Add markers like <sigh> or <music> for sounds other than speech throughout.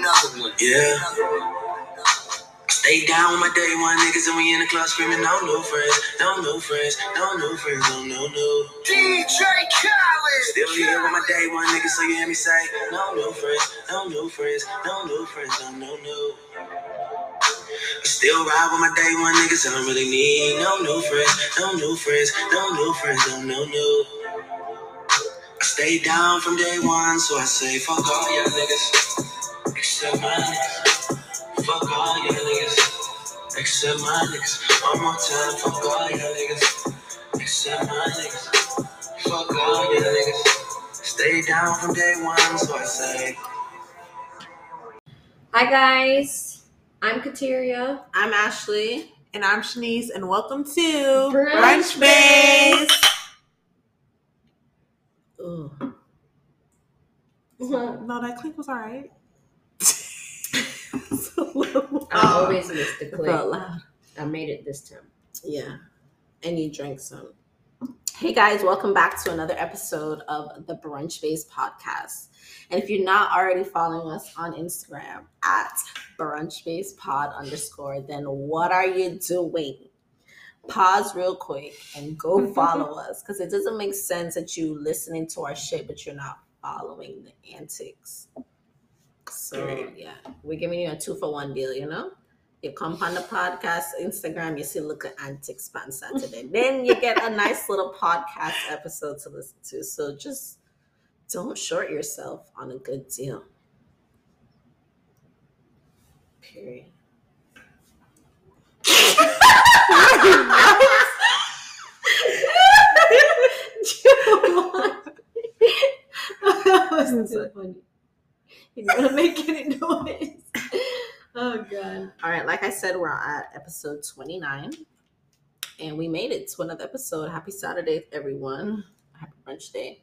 another one. Yeah. Stay down with my day one niggas and we in the club screaming, no new friends, no new friends, no new friends, no no no. DJ Khaled. Still here with my day one niggas, so you hear me say, no new friends, no new friends, no new friends, no no no. I still ride with my day one niggas, I don't really need no new friends, no new friends, no new friends, no no no. I stay down from day one, so I say fuck all y'all niggas, except my niggas. Fuck all y'all niggas, except my niggas. One more time, fuck all y'all niggas, except my niggas. Fuck all y'all niggas. Stay down from day one, so I say. Hi guys, I'm Kateria. I'm Ashley. And I'm Shanice, and welcome to Brunch Brunch Base. Ooh. No, that click was all right. <laughs> I always miss the clip. loud. I made it this time. Yeah. And you drank some. Hey guys, welcome back to another episode of the Brunch Base podcast. And if you're not already following us on Instagram at Brunch Base Pod underscore, then what are you doing? Pause real quick and go <laughs> follow us because it doesn't make sense that you listening to our shit, but you're not following the antics. So Period. yeah, we're giving you a two for one deal, you know? You come on the podcast, Instagram, you see look at antics on Saturday. <laughs> then you get a nice little podcast episode to listen to. So just don't short yourself on a good deal. Period. <laughs> <laughs> that was so funny. You're gonna <laughs> make any noise. Oh god. All right, like I said, we're at episode 29. And we made it to another episode. Happy Saturday, everyone. Happy brunch day.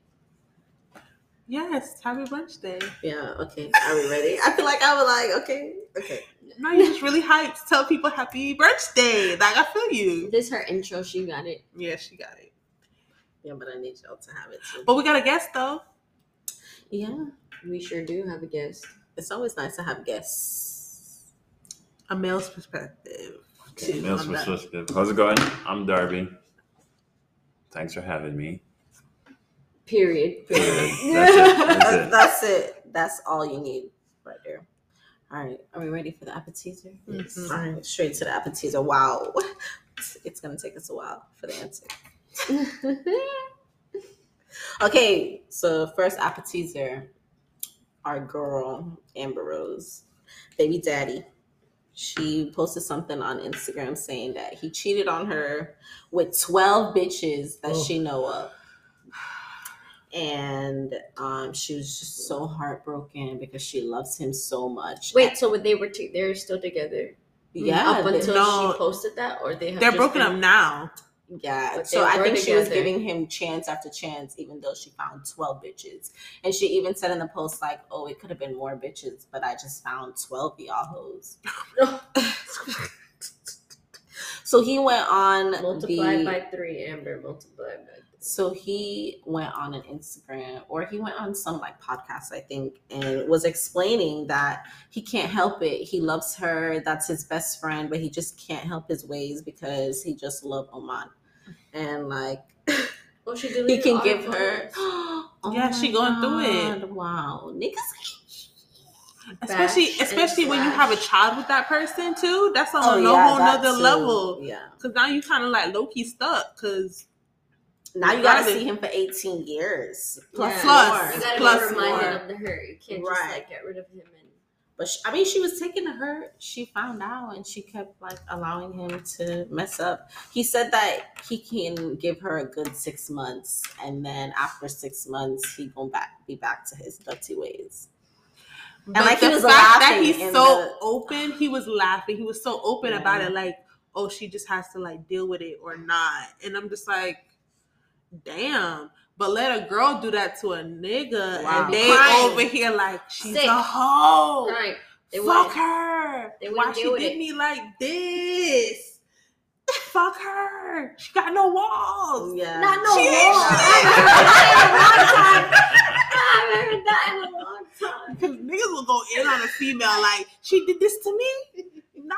Yes, happy brunch day. Yeah, okay. Are we ready? I feel like I was like, okay, okay. No, you're just really hyped tell people happy brunch day. Like, I feel you. This her intro. She got it. Yeah, she got it. Yeah, but I need y'all to have it too. But we got a guest, though. Yeah, We sure do have a guest. it's always nice to have guests. A male's perspective. too, Male's on that. perspective. How's it going? I'm Darby. Thanks for having me. Period. Period. Period. <laughs> That's it. That's That's, it. that's it. That's all you need right there. All right, are we ready for the appetizer? Mhm. All right, straight to the appetizer. Wow, <laughs> it's gonna take us a while for the answer. <laughs> Okay, so first appetizer, our girl Amber Rose, baby daddy. She posted something on Instagram saying that he cheated on her with twelve bitches that Oh. she know of, and um, she was just so heartbroken because she loves him so much. Wait, so when they were t- they're still together yeah, up until No. she posted that, or they have They're broken been- up now. Yeah, so I think she was giving him chance after chance, even though she found 12 bitches. And she even said in the post, like, oh, it could have been more bitches, but I just found 12 of y'all hoes. <laughs> so he went on Multiplied the, by three, Amber. Multiplied by. Three. so he went on an Instagram or he went on some like podcast, I think, and was explaining that he can't help it. He loves her, that's his best friend, but he just can't help his ways because he just loved Oman. And like <laughs> Well, she he can give her her. <gasps> Oh Yeah, she my going through it. Wow, niggas. <laughs> Especially, Bash especially when you have a child with that person too. That's on Oh, a no yeah, whole that nother too. level. Yeah. Cause now you kind of like low key stuck. Cause Now you gotta Gotta- see him for eighteen years plus Yeah. Plus, more. You gotta Plus be reminded more. of the hurt. You can't Right. just like get rid of him and. But she, I mean, she was taking to her. She found out, and she kept like allowing him to mess up. He said that he can give her a good six months, and then after six months, he gonna back be back to his dirty ways. But like, he the was fact that he's so the- open, he was laughing. He was so open Yeah. about it, like, oh, she just has to like deal with it or not. And I'm just like, damn. But let a girl do that to a nigga, Wow. and they Crying. over here like she's Sick. a hoe. Right. They Fuck wouldn't- her. they Why she deal did it. me like this? Fuck her. She got no walls. Yeah, Not no She more. ain't I haven't heard that in a long time. I haven't heard that in a long Because niggas will go in on a female like she did this to me. Nah.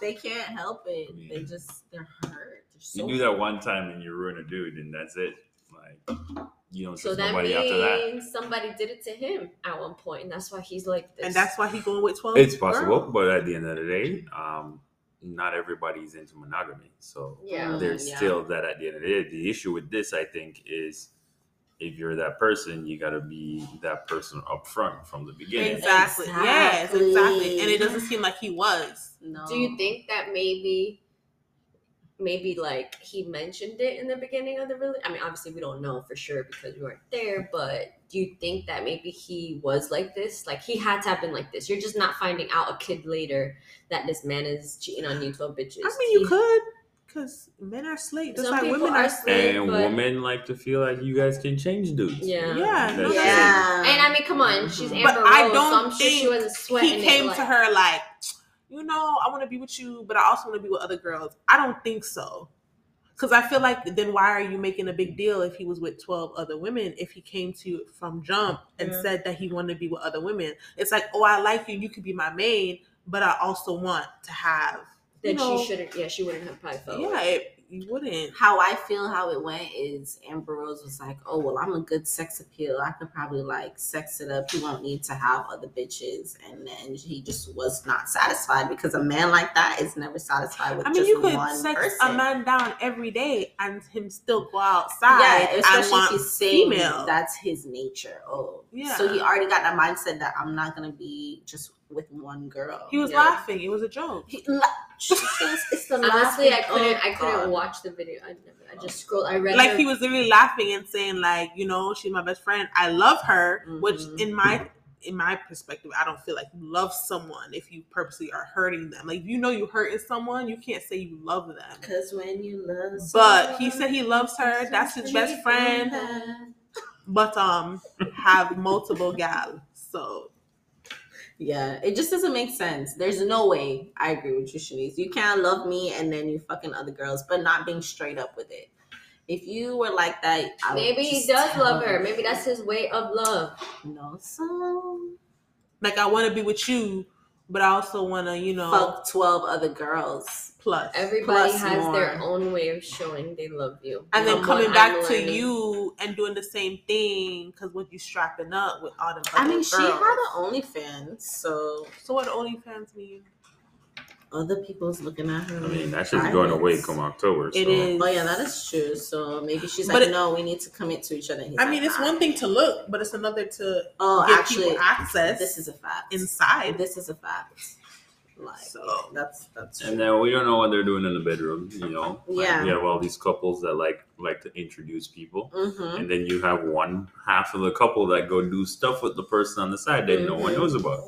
They can't help it. They just they're hurt. They're so You do that one time and you ruin a dude, and that's it. Like you don't So trust that nobody after that. somebody did it to him at one point, and that's why he's like this. And that's why he going with twelve. It's possible, girls. but at the end of the day, um, not everybody's into monogamy. So yeah. there's yeah. still that at the end of the day. The issue with this, I think, is if you're that person, you got to be that person up front from the beginning. Exactly. Yes, exactly. And it doesn't seem like he was. no. Do you think that maybe, maybe like he mentioned it in the beginning of the really? I mean, obviously we don't know for sure because we weren't there. But do you think that maybe he was like this? Like he had to have been like this. You're just not finding out a kid later that this man is cheating on you, twelve bitches. I mean, you He- could, because men are slave, just Some like people women are are. slave. And but- women like to feel like you guys can change dudes. Yeah. Yeah, no, That's that's- it. Yeah. And I mean, come on, she's Mhm. Amber But I Rose, don't so I'm sure she think wasn't sweating. He came it, to like- her like, you know, I want to be with you, but I also want to be with other girls. I don't think so. Because I feel like then why are you making a big deal if he was with 12 other women? If he came to you from jump and Yeah. said that he wanted to be with other women, it's like, oh, I like you. You could be my maid, but I also want to have. Then you know, she shouldn't. Yeah, she wouldn't have probably felt. Yeah, it, you wouldn't. how I feel how it went is Amber Rose was like, Oh well I'm a good sex appeal. I could probably like sex it up. You won't need to have other bitches and then he just was not satisfied because a man like that is never satisfied with I mean, just you could one sex person. a man down every day and him still go outside yeah, especially if he's saying female. that's his nature. Oh, Yeah. So he already got that mindset that I'm not gonna be just with one girl. He was Yeah. laughing. It was a joke. He, la- it's the Honestly, I couldn't. Oh, I couldn't God. watch the video. I never. I just scrolled. I read like her- he was literally laughing and saying like you know she's my best friend i love her which Mhm. in my in my perspective i don't feel like you love someone if you purposely are hurting them like you know you hurting someone you can't say you love them Cause when you love, but he said he loves her that's his best friend them but um have multiple gal so Yeah, it just doesn't make sense. There's no way. I agree with you, Shanice. You can't love me and then you fucking other girls, but not being straight up with it. If you were like that, I would Maybe he does tell love her. Maybe that's his way of love. no. So like i want to be with you but i also want to you know fuck twelve other girls. Plus Everybody Plus has their own way of showing they love you. and then coming back to you and doing the same thing because what you strapping up with all them I other mean, she had an OnlyFans, so So what OnlyFans mean? other people's looking at her. I mean, that shit's going away come October. So. It is. Oh yeah, that is true. So maybe she's But like, it- no, we need to commit to each other. And he's I like, mean, it's "Nah." one thing to look, but it's another to Oh, give actually, people access this is a fact. inside. This is a fact. Like, So- that's that's true. And then we don't know what they're doing in the bedroom. You know, Like, Yeah. you have all these couples that like like to introduce people, hmm and then you have one half of the couple that go do stuff with the person on the side that no one knows about.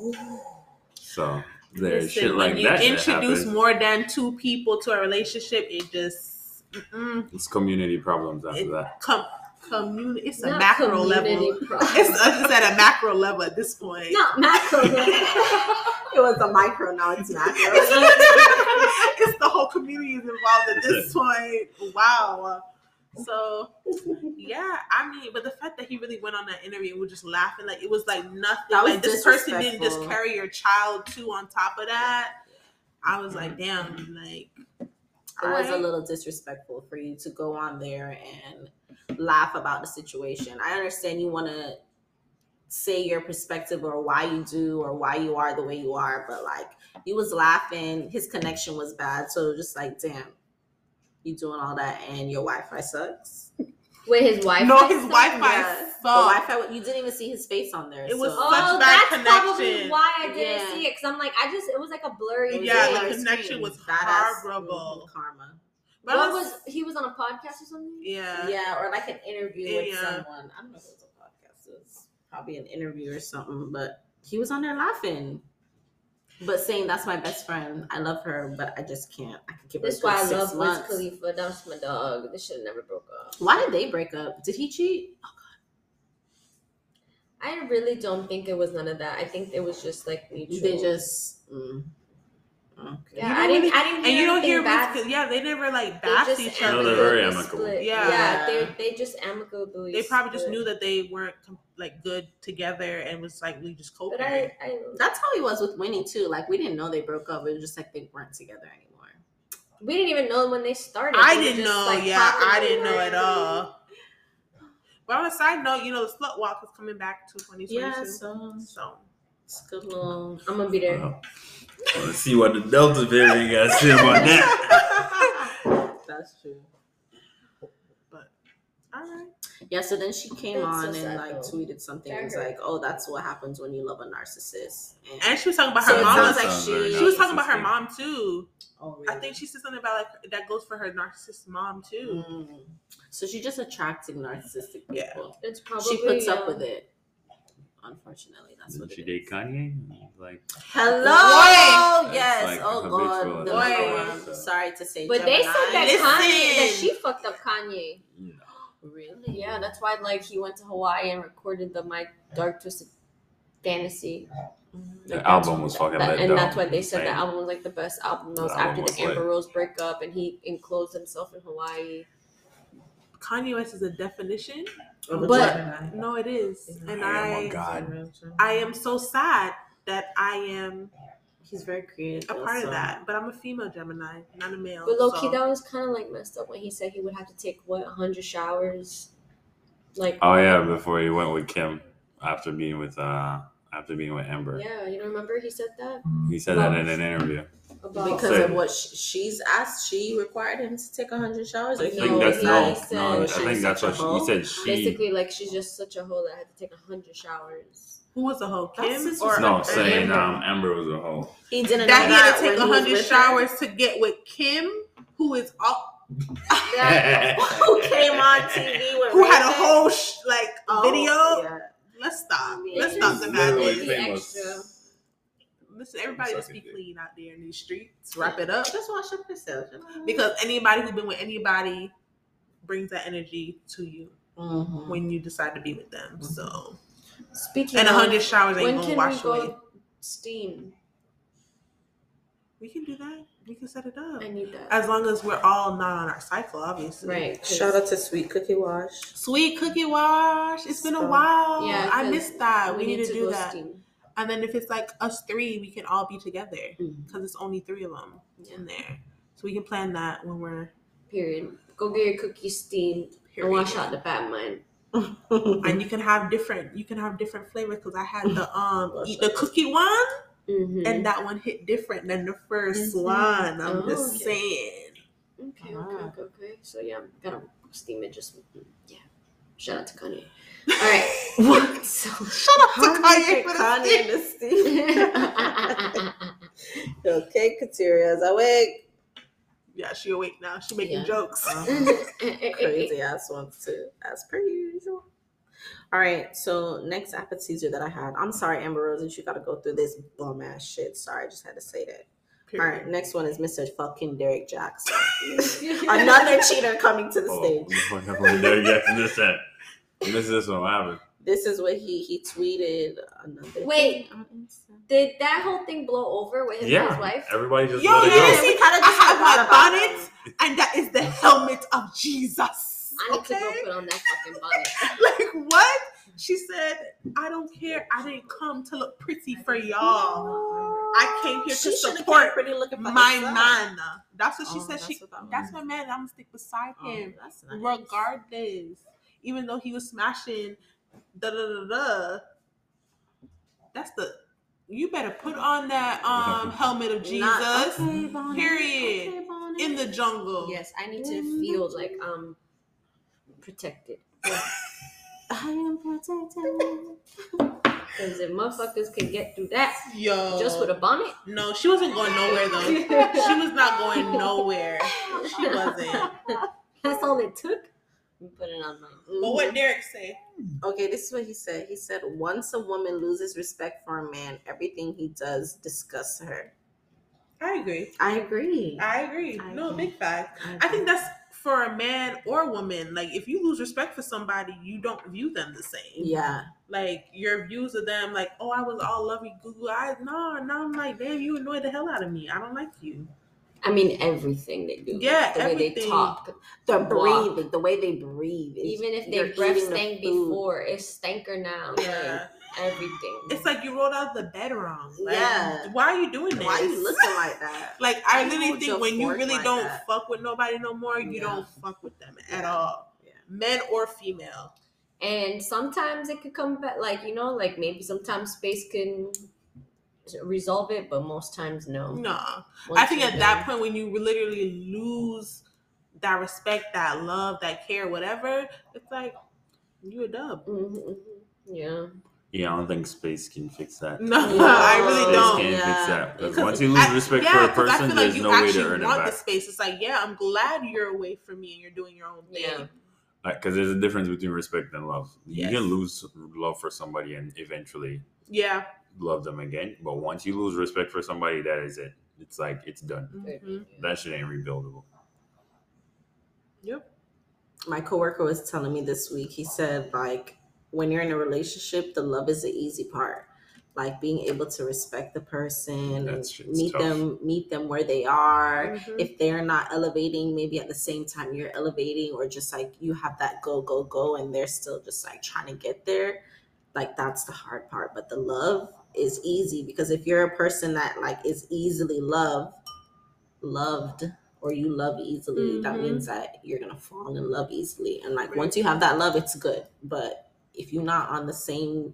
So there's Listen, shit like when you that. that introduce happens. more than two people to a relationship, it just mm-mm. It's community problems after it that. com- community. It's a Not macro level. <laughs> It's, it's at a macro level at this point. not macro. <laughs> It was a micro, now it's macro. <laughs> it's the whole community is involved at this point. Wow. So yeah, I mean, but the fact that he really went on that interview and was just laughing, like it was like nothing. Was like this person didn't just carry your child too on top of that. I was like, damn, like It was a little disrespectful for you to go on there and laugh about the situation. I understand you want to say your perspective or why you do or why you are the way you are, but like he was laughing, his connection was bad, so just like, damn, you doing all that and your Wi-Fi sucks. With his wife. No, his Wi-Fi Yeah, the. Wi-Fi, you didn't even see his face on there. It was so- such Oh, bad that's probably why I didn't Yeah. see it. Cause I'm like, I just it was like a blurry. Yeah, thing. the Blurry connection was Badass, horrible. Karma. But what I was he was on a podcast or something? yeah. yeah, or like an interview with someone. I don't know if it was a podcast. It was probably an interview or something. But he was on there laughing, but saying that's my best friend. I love her, but I just can't. I could give her. Good why I love Wiz. Khalifa. That's my dog. This shit never broke up. Why did they break up? Did he cheat? Oh, god. I really don't think it was none of that. I think it was just like mutual. They just. Mm. Okay. Yeah, You I didn't. really- I didn't. And you don't hear anything bad. Yeah, they never like They bashed just each No, other. they're very amicably amicable. split. Yeah. yeah, they they just amicably. They probably just knew that they weren't like good together and was like we just co But I, I That's how he was with Winnie too. Like we didn't know they broke up. It was just like they weren't together anymore. we didn't even know when they started. I They didn't just, know. like, yeah, I didn't know at all. But on a side note, you know, the slut walk is coming back to 2022. Yeah, so so it's good little. I'm gonna be there. Well, let's see what the Delta variant got to say about that. <laughs> That's true. but all right. Yeah, so then she came That's on so and sad, like though. tweeted something. That It was like, "Oh, that's what happens when you love a narcissist." And, And she was talking about her it mom. sounds like she- she was talking about her mom too. oh, I think she said something about like that goes for her narcissist mom too. Mm. So she's just attracting narcissistic Yeah. people. It's probably She puts up um, with it. Unfortunately, that's Didn't what she it date. Kanye? Like, Hello. Boy. Yes. Like oh God. at No, this I'm point, so. sorry to say. But they said that Listen. Kanye that she fucked up Kanye. you Really? Yeah, that's why like he went to Hawaii and recorded the My Dark Twisted Fantasy. the Like, album was fucking that- lit. and though. that's why they said the album was like the best album. That was The album after was the Amber lit. Rose breakup, and he enclosed himself in Hawaii. Kanye West is a definition. But But- No, it is, and I am god. I am so sad that I am he's very creative. a part also. of that. But I'm a female Gemini, not a male. But low so- key, that was kind of like messed up when he said he would have to take what hundred showers. Like Oh yeah, before he went with Kim after being with uh after being with Amber. yeah, you don't remember he said that He said that in an interview. About because Say- of what sh- she's asked. She required him to take hundred showers. Or I he think No, that's no, said- no. I think that's what she, he said. She basically like she's just such a hoe that I had to take hundred showers. Who was a hoe? Kim his or no or saying Amber. um Amber was a hoe. He didn't that know he had to take when hundred with her? showers to get with Kim, who is all, <laughs> Who came on TV with who had a whole sh- like Oh, video. yeah. Let's stop. Yeah. Let's stop just the Literally madness. Extra. Listen, everybody just be dick. clean out there in these streets. Wrap it up. Just wash up yourself. Because anybody who's been with anybody brings that energy to you Mhm. when you decide to be with them. So Speaking and a hundred showers ain't when gonna can we wash go away. steam? We can do that. We can set it up. I need that. As long as we're all not on our cycle, obviously. right. 'cause- Shout out to Sweet Cookie Wash. Sweet cookie wash. It's been a while. Yeah, I missed that. We, need, to, do go that. Steam. And then if it's like us three, we can all be together because it's only three of them Yeah. in there. So we can plan that when we're Period. Go get your cookies steamed and wash out the bad mind. <laughs> and you can have different you can have different flavors because I had the um <laughs> eat the cookie one Mm-hmm. and that one hit different than the 1st Mhm. one. I'm Oh, just okay. saying. okay, okay, okay, okay. So yeah, I'm gonna steam it. Just yeah. Shout out to Kanye. All right. <laughs> What? So. Shut up to Kanye for the Kanye stick. and Steve. <laughs> okay, Kateria's awake. Yeah, she awake now. She making Yeah. jokes. Uh-huh. <laughs> Crazy ass ones too, as per usual. All right, so next appetizer that I had. I'm sorry, Amber Rose, that you got to go through this bum ass shit. Sorry, I just had to say that. All right, next one is Mr. fucking Derek Jackson. Another cheater coming to the Oh, stage. what happened there? Jackson this that. This is. What happened? This is what he he tweeted. Another Wait. thing. Did that whole thing blow over with him and his Yeah, wife? everybody just Yo, let it you go. didn't see- kinda I just have my bonnet, him. and that is the helmet of Jesus. I need to go put on that fucking <laughs> bonnet. like what? She said, "I don't care. I didn't come to look pretty for y'all. I came here She to support pretty looking for my herself. man." That's what she Oh, said. that's She what that that's my man. I'm gonna stick beside Oh, him that's nice. regardless. Even though he was smashing, da da da da. That's the. You better put on that um <laughs> helmet of Jesus Not- okay, Bonnie. Period. Okay, Bonnie. in the jungle. Yes, I need to feel like um protected. <laughs> I am protected. <laughs> Because if motherfuckers can get through that Yo, just with a bonnet, no, she wasn't going nowhere though. she was not going nowhere. She wasn't. That's all it took. You put it on mine. But what Derek say? Okay, this is what he said. He said, once a woman loses respect for a man, everything he does disgusts her. I agree. I agree. I agree. I no, agree. big fact. I agree. think that's for a man or a woman. Like if you lose respect for somebody, you don't view them the same. Yeah. like your views of them, like, oh, I was all lovey Google eyes. No, now I'm like, damn, you annoy the hell out of me. I don't like you. I mean, everything they do. Yeah, the way they talk. The Walk. breathing, the way they breathe. Even if you're their breath eating the stank food. before, it's stanker now. Yeah. Like, everything. It's like you rolled out of the bed wrong. Like, Yeah. Why are you doing this? Why are you looking like <laughs> that? Like I Why you literally think when you really like don't that? fuck with nobody no more, you Yeah. don't fuck with them at all. Yeah. Men or female. and sometimes it could come back, like you know, like maybe sometimes space can resolve it, but most times no. Nah. I think you're at that point when you literally lose that respect, that love, that care, whatever, it's like you a dub. Mhm, mhm. Yeah. Yeah, I don't think space can fix that. No, <laughs> No. I really Space don't. can't Yeah. fix that because Because once you lose I- respect yeah, for a person, feel there's no way to earn it want the back. space. It's like, yeah, I'm glad you're away from me and you're doing your own thing. Yeah. Because there's a difference between respect and love. You can lose love for somebody and eventually Yeah. Love them again, but once you lose respect for somebody, that is it. It's like it's done. Mhm. That shit ain't rebuildable. Yep. my coworker was telling me this week he said like when you're in a relationship the love is the easy part like being able to respect the person That and meet tough. them meet them where they are Mhm. if they're not elevating maybe at the same time you're elevating or just like you have that go go go and they're still just like trying to get there like that's the hard part but the love is easy because if you're a person that like is easily loved loved or you love easily that Mhm. means that you're gonna fall in love easily and like Right. once you have that love it's good but if you're not on the same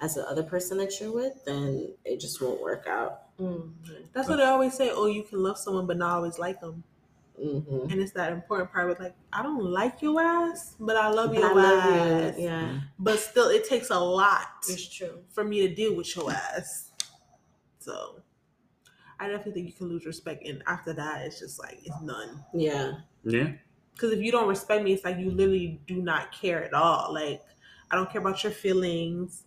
as the other person that you're with then it just won't work out Mhm. That's what they always say. Oh, you can love someone but not always like them. Hmm And it's that important part with like, I don't like your ass, but I love your I love ass. you. Yeah. But still, it takes a lot It's true. for me to deal with your ass. So I definitely think you can lose respect. And after that, it's just like, it's none. Yeah. Yeah. Because if you don't respect me, it's like you literally do not care at all. Like, I don't care about your feelings,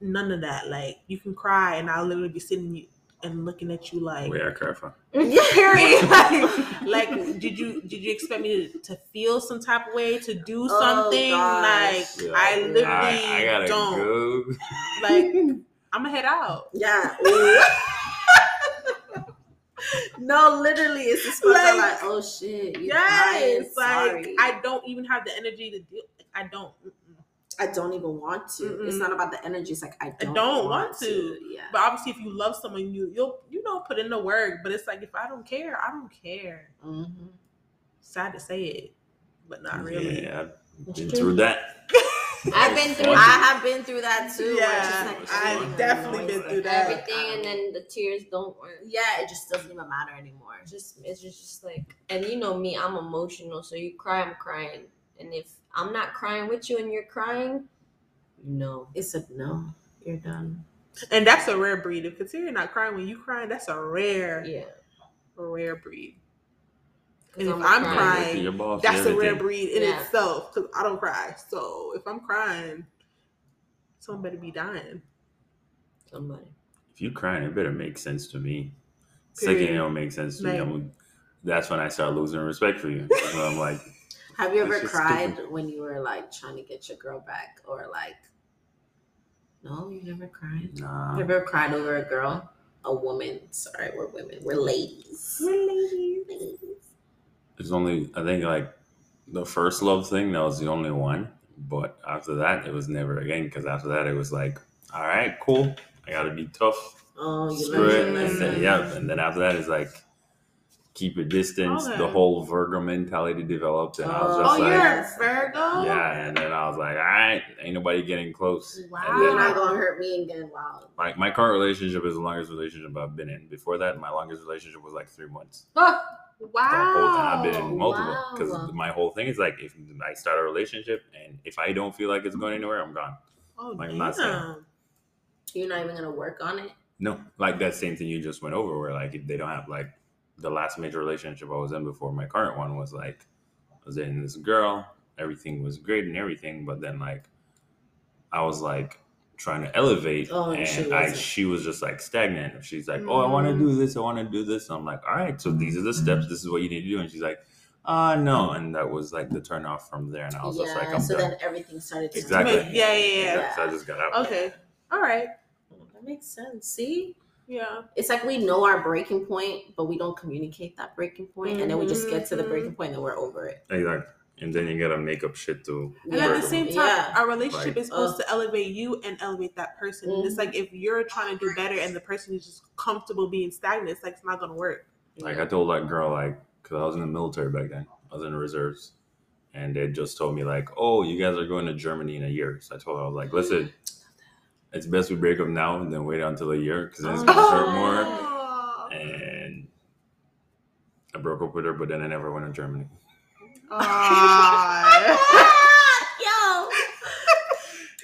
none of that. Like, you can cry, and I'll literally be sitting and looking at you like, We are careful. <laughs> Period. <laughs> like did you did you expect me to, to feel some type of way to do Oh, something gosh. like Yeah. i literally I, I gotta don't go. like <laughs> i'm gonna head out yeah. No, literally, it's just like, Like, like, oh shit, you yes crying? like Sorry. i don't even have the energy to deal i don't. I don't even want to. It's Mm-mm. not about the energy. It's like I don't, don't want, want to. to. Yeah. but obviously if you love someone you you'll you know put in the work but it's like if i don't care i don't care hmm sad to say it but not really Yeah, <laughs> I've been through that. I've been through I have been through that too. Yeah, like, I've oh, definitely no, been through that. everything, and then the tears don't work. yeah, it just doesn't even matter anymore. It's just it's just, just like and you know me i'm emotional so you cry i'm crying and if i'm not crying with you and you're crying no It's a no. You're done. and that's a rare breed if you're not crying when you crying that's a rare yeah rare breed 'Cause And if I'm I'm crying. crying, Your boss, That's a rare breed in Yeah. itself because I don't cry. So if I'm crying, someone better be dying. somebody If you're crying, it better make sense to me. Second, it Period. don't make sense to me. I'm, that's when I start losing respect for you. I'm like, Have you ever cried stupid. when you were like trying to get your girl back, or like? No, you never cried. nah. You ever cried over a girl, a woman? Sorry, we're women. We're ladies. We're ladies. It's only I think like the first love thing that was the only one, but after that it was never again because after that it was like, all right, cool, I gotta be tough, Oh, you screw it, learned your and then, lesson. yeah, and then after that it's like keep a distance. The whole Virgo mentality developed, and I was just Oh, like, you're yes. Virgo? yeah, and then I was like, all right, ain't nobody getting close. Wow. And You're not gonna hurt me again. Wow. like my current relationship is the longest relationship I've been in. Before that, my longest relationship was like three months. <laughs> Wow. the whole time I've been in multiple wow. because my whole thing is like if I start a relationship and if I don't feel like it's going anywhere, I'm gone. Oh, Like, I'm damn. not saying- You're not even gonna work on it. No, like that same thing you just went over, where like they don't have like the last major relationship I was in before my current one was like I was dating this girl, everything was great and everything, but then like I was like trying to elevate Oh, and and she I wasn't. she was just like stagnant. She's like, Oh, I want to Mm. do this, I want to do this. I'm like, all right, so these are the Mm-hmm. steps, this is what you need to do. And she's like, uh no, and that was like the turn off from there, and I was just like, I'm so done. then everything started to Exactly. Yeah, yeah, yeah. Yeah. So I just got out. Okay. All right. That makes sense. See, Yeah. it's like we know our breaking point, but we don't communicate that breaking point, and then we just get to the Mhm. breaking point and we're over it. Exactly. And then you gotta make up shit to. And at the same with. time, Yeah. our relationship Like- is supposed Ugh. to elevate you and elevate that person. And it's like if you're trying to do better and the person is just comfortable being stagnant, it's like it's not gonna work. Like I told that girl, like, cause I was in the military back then. I was in the reserves, and they just told me like, "Oh, you guys are going to Germany in a year." So I told her, I was like, "Listen, it's best we break up now and then wait until a year, cause then it's gonna hurt more." Oh. And I broke up with her, but then I never went to Germany. <laughs> Yo,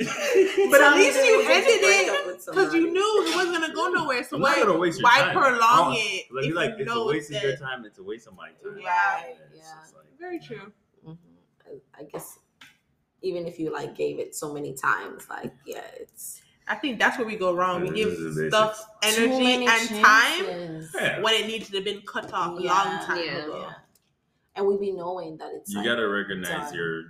<laughs> But at least you ended it because you knew it wasn't gonna go nowhere. So why, gonna waste why time. prolong No. it? Like, if like you it's a waste of your time. It's a waste of my time. Right, It's yeah. like- Very true. Mhm. I- I guess even if you like gave it so many times, like yeah, it's I think that's where we go wrong. We give this is the stuff energy many and time. Yeah. when it needs to have been cut off a Yeah, long time yeah. ago. Yeah. And we be knowing that it's you like, gotta recognize done. your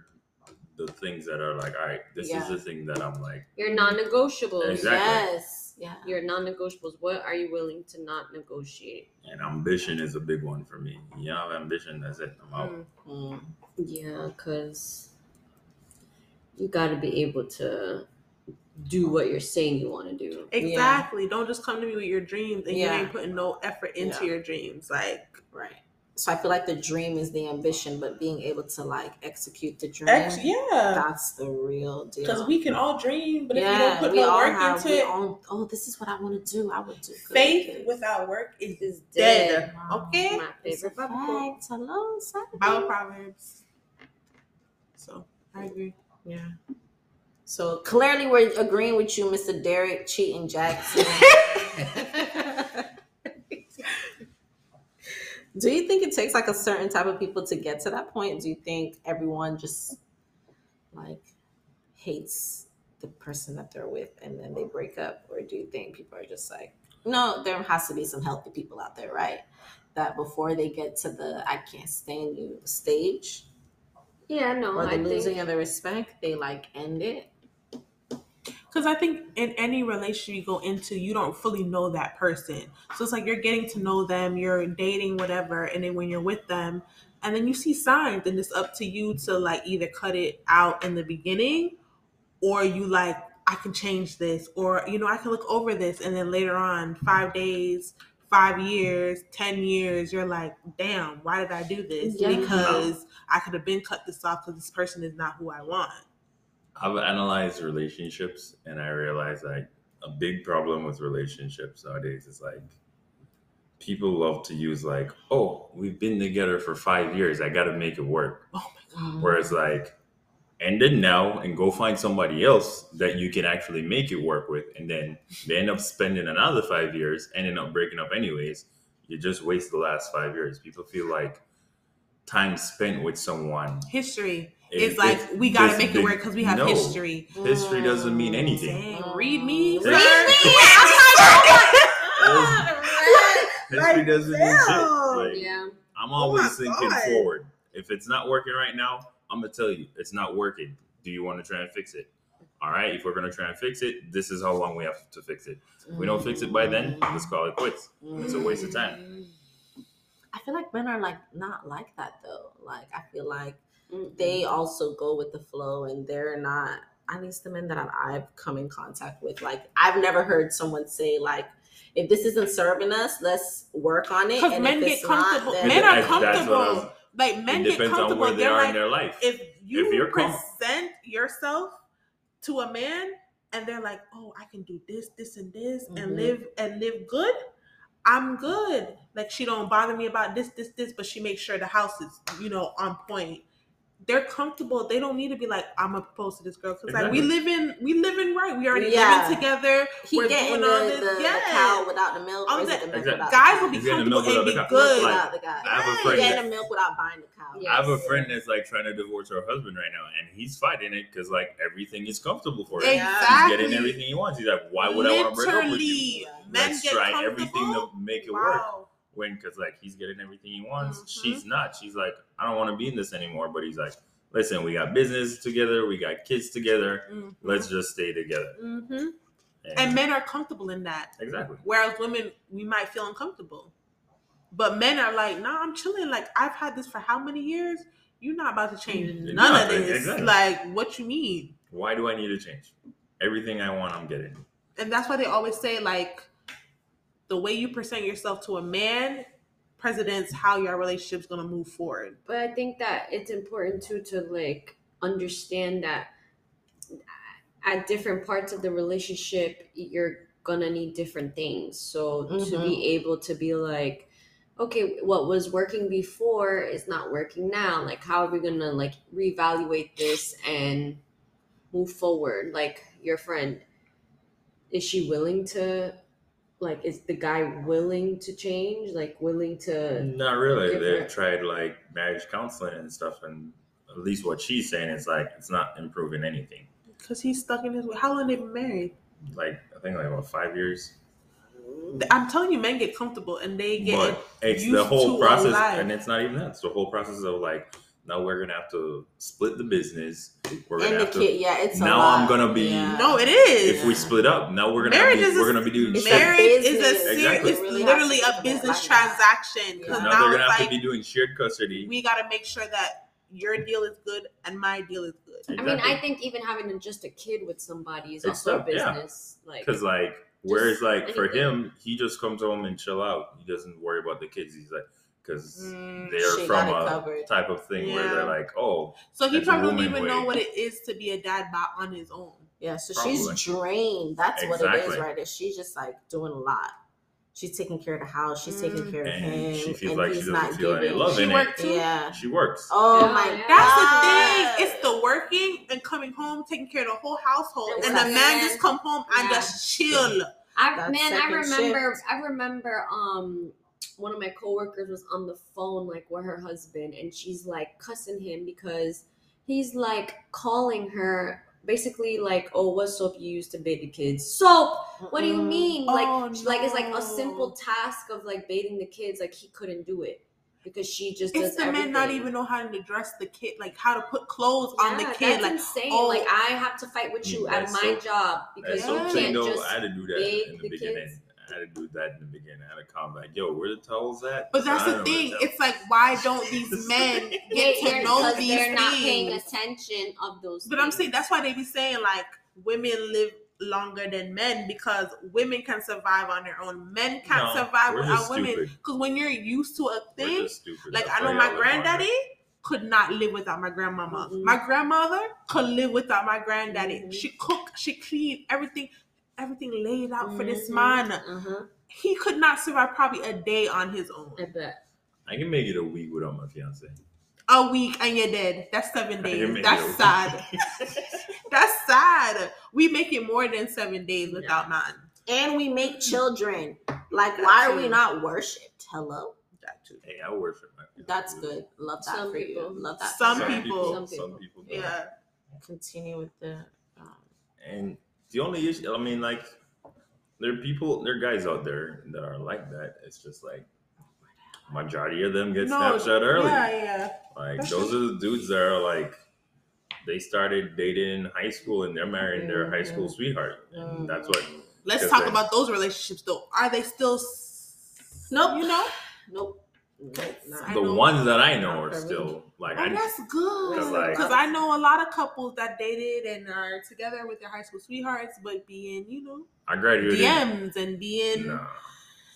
the things that are like, all right, this Yeah. is the thing that I'm like. Your non-negotiables. Exactly. yes, yeah. Your non-negotiables. What are you willing to not negotiate? And ambition is a big one for me. You have ambition, that's it. I'm out. Mm. Mm. Yeah, because you got to be able to do what you're saying you want to do. Exactly. Don't just come to me with your dreams and Yeah. you ain't putting no effort into Yeah. your dreams. Like, Right. So I feel like the dream is the ambition, but being able to like execute the dream, ex- yeah. that's the real deal. Because we can all dream, but if you don't put no work have, into it, all- oh, this is what I want to do. I would do. good faith it. without work is Is dead. dead. Okay? My favorite Bible Hello, Bible Proverbs. So, I agree. Yeah. So clearly, we're agreeing with you, Mr. Derek Cheating Jackson. <laughs> Do you think it takes like a certain type of people to get to that point? Do you think everyone just like hates the person that they're with and then they break up? Or do you think people are just like, no, there has to be some healthy people out there, right? That before they get to the I can't stand you stage Yeah, no, or the I losing think of the respect, they like end it. Because I think in any relationship you go into, you don't fully know that person. So it's like you're getting to know them, you're dating, whatever. And then when you're with them, and then you see signs, and it's up to you to like either cut it out in the beginning or you like, I can change this, or you know, I can look over this. And then later on, five days, five years, 10 years, you're like, damn, why did I do this? Yeah. Because I could have been cut this off because this person is not who I want. I've analyzed relationships and I realized like a big problem with relationships nowadays is like people love to use like, oh, we've been together for five years. I gotta make it work. Oh my Mm-hmm. Whereas like end it now and go find somebody else that you can actually make it work with and then they end up spending another five years, ending up breaking up anyways. You just waste the last five years. People feel like time spent with someone. History. Is- It's like is we gotta make it work because we have No. history. History doesn't mean anything. Dang, read me. Read sir. me. <laughs> History doesing mean shit. Like, yeah. I'm Oh always my thinking God. forward. If it's not working right now, I'm gonna tell you it's not working. Do you want to try and fix it? All right. If we're gonna try and fix it, this is how long we have to fix it. If we don't fix it by then, let's call it quits. It's a waste of time. I feel like men are like not like that though. Like I feel like They also go with the flow and they're not at least the men that I've, I've come in contact with like i've never heard someone say like if this isn't serving us let's work on it Because men if get it's not, comfortable. Men are That's- that's I comfortable. was- Like men get comfortable. where they They're are in like, their life. if you If you're com- present yourself to a man and they're like, "Oh, I can do this, this, and this, Mhm. and live and live good," I'm good. Like she don't bother me about this, this, this, but she makes sure the house is, you know, on point. They're comfortable. They don't need to be like, "I'm gonna propose to this girl," because like we live in, we live in right. We already Yeah. living together. he we're getting doing the, all the, this. the Yes. cow without the milk I'm or is it saying- the milk Exactly. Guys will be He's getting the comfortable milk and be good. Like, without the cow I have a friend getting the milk without buying the cow Yeah. I have a friend that's like trying to divorce her husband right now, and he's fighting it because like everything is comfortable for him. Exactly. He's getting everything he wants. He's like, why would I want to break up with you? Literally, men Let's try everything to make it work. Because like he's getting everything he wants. Mhm. She's not. She's like, I don't want to be in this anymore. But he's like, listen, we got business together, we got kids together. Mhm. Let's just stay together. Mhm. And men are comfortable in that. exactly. Whereas women, we might feel uncomfortable. But men are like, nah, I'm chilling. Like, I've had this for how many years? You're not about to change Mm, none of this. exactly. Like, what you mean? Why do I need to change? Everything I want, I'm getting. And that's why they always say, like, the way you present yourself to a man presidents how your relationship's gonna move forward. But I think that it's important too to like understand that at different parts of the relationship, you're gonna need different things. So to Mhm. be able to be like, okay, what was working before is not working now. Like, how are we gonna like reevaluate this and move forward? Like your friend, is she willing to? Like, is the guy willing to change? Like, willing to? Not really. They've tried like marriage counseling and stuff, and at least what she's saying is like it's not improving anything. Because he's stuck in his way. How long they been married? Like I think like about five years. I'm telling you, men get comfortable and they get but it's the whole to process, and it's not even that. It's the whole process of like now we're gonna have to split the business. We're gonna And the have to. kid, yeah, it's a Now lot. I'm gonna be- Yeah. No, it is. If we split up, now we're gonna have Marriage to, is a- we're gonna be doing It's a shit. marriage is a business. Exactly. it's Really literally a think of it business like that. transaction. Yeah. Because Now, now, they're gonna it's have like to be doing shared custody. we got to make sure that your deal is good and my deal is good. I mean, I think even having just a kid with somebody is It's also tough, a yeah. business. Like, Because like, whereas like for him, he just comes home and chill out. He doesn't worry about the kids. He's like, because Mm, they're from a covered. type of thing where they're like, oh, So he probably don't woman even know what it is to be a dad by on his own. Yeah, so Probably. she's drained. That's what it is right there. She's just like doing a lot. She's taking care of the house. She's taking Mm. care of And him. she feels and like she he's doesn't not feel any giving. love She in it. too. Yeah. she works. Oh Yeah, my yeah. god. That's the thing. It's the working and coming home, taking care of the whole household, And and the working. man just come home and just chill. I man, I remember shift. I remember um one of my coworkers was on the phone like with her husband and she's like cussing him because he's like calling her basically like, Oh, what soap you use to bathe the kids? Soap! What do you mean? Like Oh, sh- like it's like a simple task of like bathing the kids, like he couldn't do it. Because she just It's does the men not even know how to dress the kid, like how to put clothes on the kid. That's Like insane. oh, like I have to fight with mm, you at my so- job because That's you can't though. just I had to do that in the, the beginning. kids. I had to do that in the beginning. I had to come yo, where the towels at? But that's I the don't know thing. It's like, why don't <laughs> these men get to know because these they're things? not paying attention of those. But I'm saying that's why they be saying like women live longer than men because women can survive on their own. Men can't No, survive without just women. Because when you're used to a thing, like That's I know my y'all longer. granddaddy could not live without my grandmama. Mhm. My grandmother could live without my granddaddy. Mhm. She cooked, she cleaned everything, everything laid out for this Mhm. man. Uh-huh. He could not survive probably a day on his own. I bet. I can make it a week without my fiance. A week and you're dead. That's seven days. That's sad. <laughs> That's sad. We make it more than seven days without man. And we make children. Like, why are we not worshipped? Hello? That too. hey, I worship my fiance. That's good. Love that Some for people. you. Love that. Some for you. people. Some Some people. Yeah. Continue with the. Um, And the only issue, I mean, like, there are people, there are guys out there that are like that. It's just like majority of them get Snapchat early. Yeah, yeah. Like those are the dudes that are like they started dating in high school and they're marrying their high school Mhm. sweetheart. And that's what Let's talk they- about those relationships though. Are they still? s- Nope. You know. nope. Nope. The ones that I know are still like Oh, I that's good. 'Cause, like- Because I know a lot of couples that dated and are together with their high school sweethearts, but being, you know, I graduated. DMs and being No.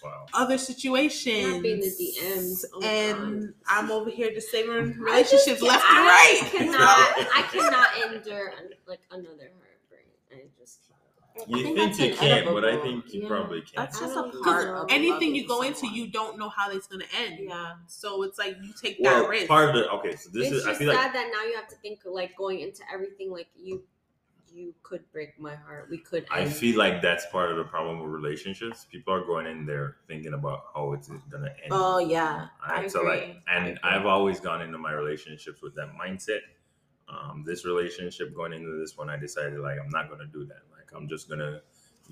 Wow. other situations. Not being the DMs. Oh, and I'm over here just saving I just relationships can't- left and I right. Cannot, I cannot endure like another heartbreak. I just can't. You I think, that's you can, but I think you Yeah. probably can. That's just a part know. of Anything you go into, someone. you don't know how it's gonna end. Yeah. So it's like you take well, that risk. part of the okay. So this it's is I feel sad like that now you have to think like going into everything like you you could break my heart. We could. I feel like that's part of the problem with relationships. People are going in there thinking about how it's gonna end. Oh yeah. I Alright, so agree. like, and I agree. I've always gone into my relationships with that mindset. Um, this relationship going into this one, I decided like I'm not gonna do that. I'm just gonna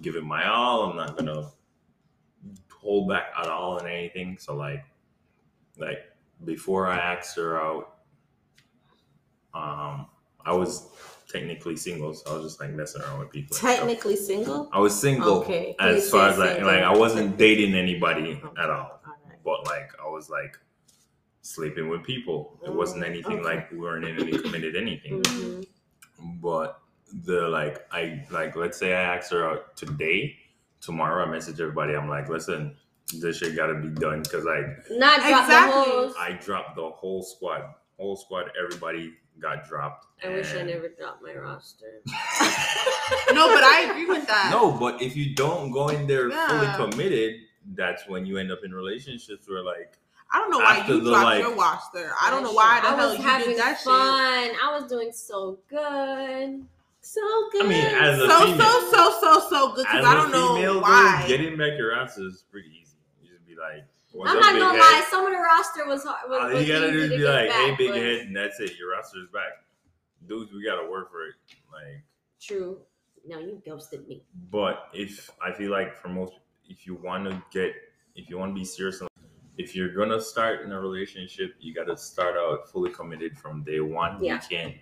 give it my all. I'm not gonna hold back at all in anything. So like, like before I asked her out, um, I was technically single, so I was just like messing around with people. Technically single. I was single Okay. as far as like, like I wasn't dating anybody at all, right. but like I was like sleeping with people. It wasn't Mm, anything okay. like we weren't in any committed anything. Mhm. But the like I like let's say I asked her out today, tomorrow I message everybody. I'm like, listen, this shit got to be done because like Not drop Exactly. the hose. I dropped the whole squad, whole squad. Everybody got dropped. I wish I never dropped my roster. <laughs> No, but I agree with that. No, but if you don't go in there Yeah. fully committed, that's when you end up in relationships where like I don't know why After you the, dropped like- your roster. I don't know why the I hell you did that shit. fun. I was doing so good. So good. I mean, as a So female, so so so so good as because a I don't know female, dude, why. getting back your ass is pretty easy. You just be like, I'm not gonna head? lie. Some of the roster was hard. Was, All was you gotta do is be get like, hey, big but- head, and that's it. Your roster is back. Dudes, we gotta work for it. Like, True. No, you ghosted me. but if I feel like for most, if you want to get, if you want to be serious, if you're gonna start in a relationship, you gotta start out fully committed from day one. Yeah. You can't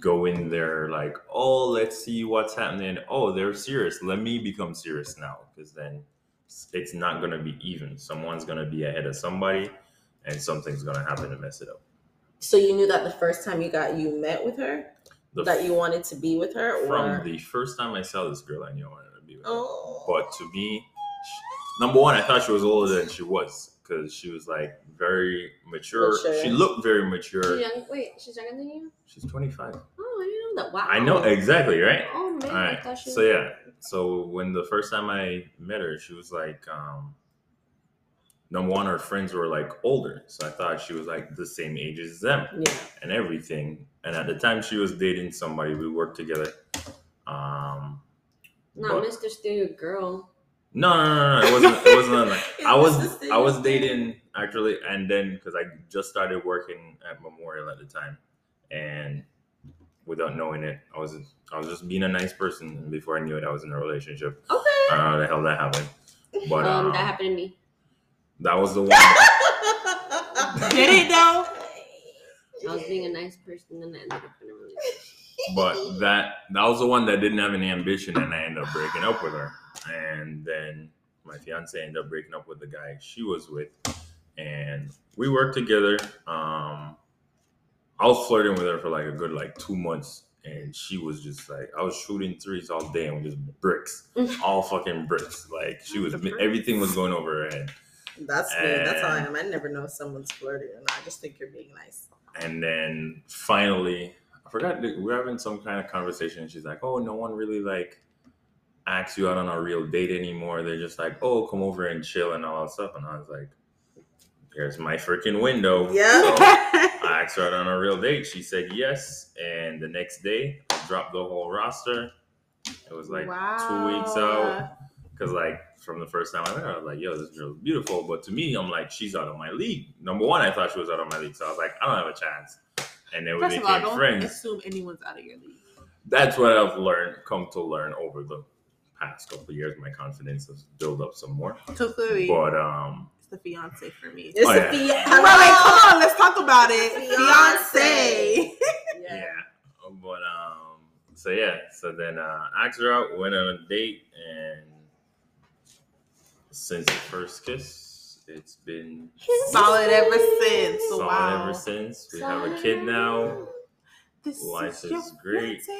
go in there like, oh, let's see what's happening. Oh, they're serious. Let me become serious now, because then it's not gonna be even. Someone's gonna be ahead of somebody, and something's gonna happen to mess it up. So you knew that the first time you got you met with her The that you wanted to be with her, or from the first time I saw this girl, I knew I wanted to be with her. oh, But to me, number one, I thought she was older than she was because she was like very mature. Mature. She looked very mature. She's young. Wait, she's younger than you. She's 25. Oh, I didn't know that. Wow. I know exactly, right? Oh man, All I thought she. So yeah. So when the first time I met her, she was like, um, number one, her friends were like older, so I thought she was like the same age as them yeah, and everything. And at the time, she was dating somebody. We worked together. Um, Not but- Mr. Steal Girl. No, no, no, no. It wasn't. It wasn't. Like, <laughs> I was. I was dating actually, and then because I just started working at Memorial at the time, and without knowing it, I was. I was just being a nice person, and before I knew it, I was in a relationship. Okay. I don't know how the hell that happened, but um, um, that happened to me. that was the <laughs> one. Did it though? I was being a nice person, and I ended up in a relationship. But that that was the one that didn't have any ambition, and I ended up breaking up with her. And then my fiance ended up breaking up with the guy she was with, and we worked together. Um, I was flirting with her for like a good like two months, and she was just like I was shooting threes all day and just bricks, <laughs> all fucking bricks. Like she was everything was going over her head. That's me. That's how I am. I never know if someone's flirting or not. I just think you're being nice. And then finally, I forgot we we're having some kind of conversation. And she's like, "Oh, no one really like asks you out on a real date anymore. They're just like, oh, come over and chill and all that stuff." And I was like, "Here's my freaking window." Yeah. So <laughs> I asked her out on a real date. She said yes. And the next day, I dropped the whole roster. It was like two weeks out. Because like from the first time I met her, I was like, "Yo, this girl's beautiful." But to me, I'm like, "She's out of my league." Number one, I thought she was out of my league, so I was like, "I don't have a chance." And then we First all, became don't friends. assume anyone's out of your league. That's what I've learned, come to learn over the past couple of years. My confidence has built up some more. So clearly, But um, it's the fiance for me. It's Oh, a yeah. fia- Wait, wait, come on, let's talk about it. Fiance. Fiance. <laughs> yeah. But um, so yeah. So then uh, asked her out, went on a date, and since the first kiss, it's been Solid ever since. solid wow. ever since. We have a kid now. This Life your is great. fiance.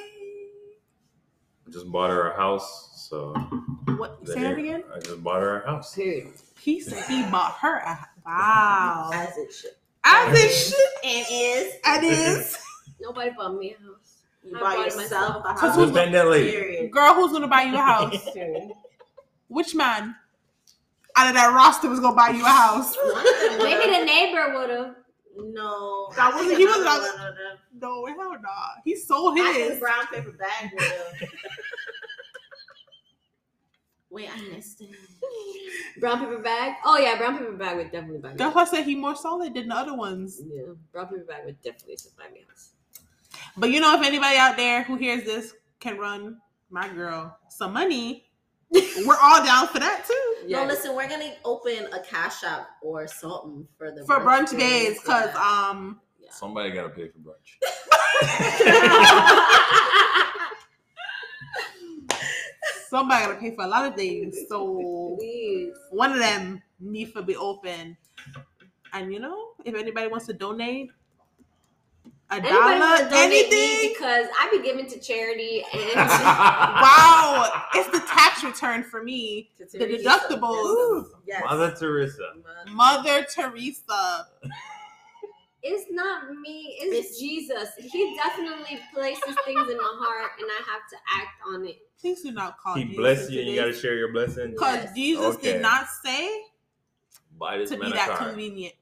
I just bought her a house, so What? the Say that again. Uh, I just bought her a house. Period. He said he bought her. A, house. wow. As it should. As it should. <laughs> And is. And is. Nobody bought me a house. You I bought yourself myself. a house. Who's been that lady? <laughs> Girl, who's gonna buy you a house? <laughs> Which man out of that roster was gonna buy you a house? Maybe the neighbor would have. No. That wasn't- he was another not- one of them. No, hell nah. He sold I think his. brown paper bag would have. Wait, I missed it. <laughs> Brown paper bag. Oh yeah, brown paper bag would definitely buy me. a That's house. why I said he more solid than the other ones. Yeah, brown paper bag would definitely buy me house. But you know, if anybody out there who hears this can run my girl some money, <laughs> we're all down for that too. No, listen, we're gonna open a cash app or something for the For brunch days, days, cause um, Yeah. Somebody gotta pay for brunch. <laughs> somebody gotta pay for a lot of things. So one of them need to be open. And you know, if anybody wants to donate a Anybody dollar, want donate anything. because I be giving to charity and <laughs> Wow, it's the tax return for me. To The Teresa, deductibles. Yes. Mother Teresa. Mother- Mother Teresa. <laughs> it's not me, it's, It's- Jesus. He definitely places things in my heart and I have to act on it. Please do not call He Jesus bless you and you gotta share your blessing. Because Yes. Jesus Okay. did not say Buy this to be that car. convenient.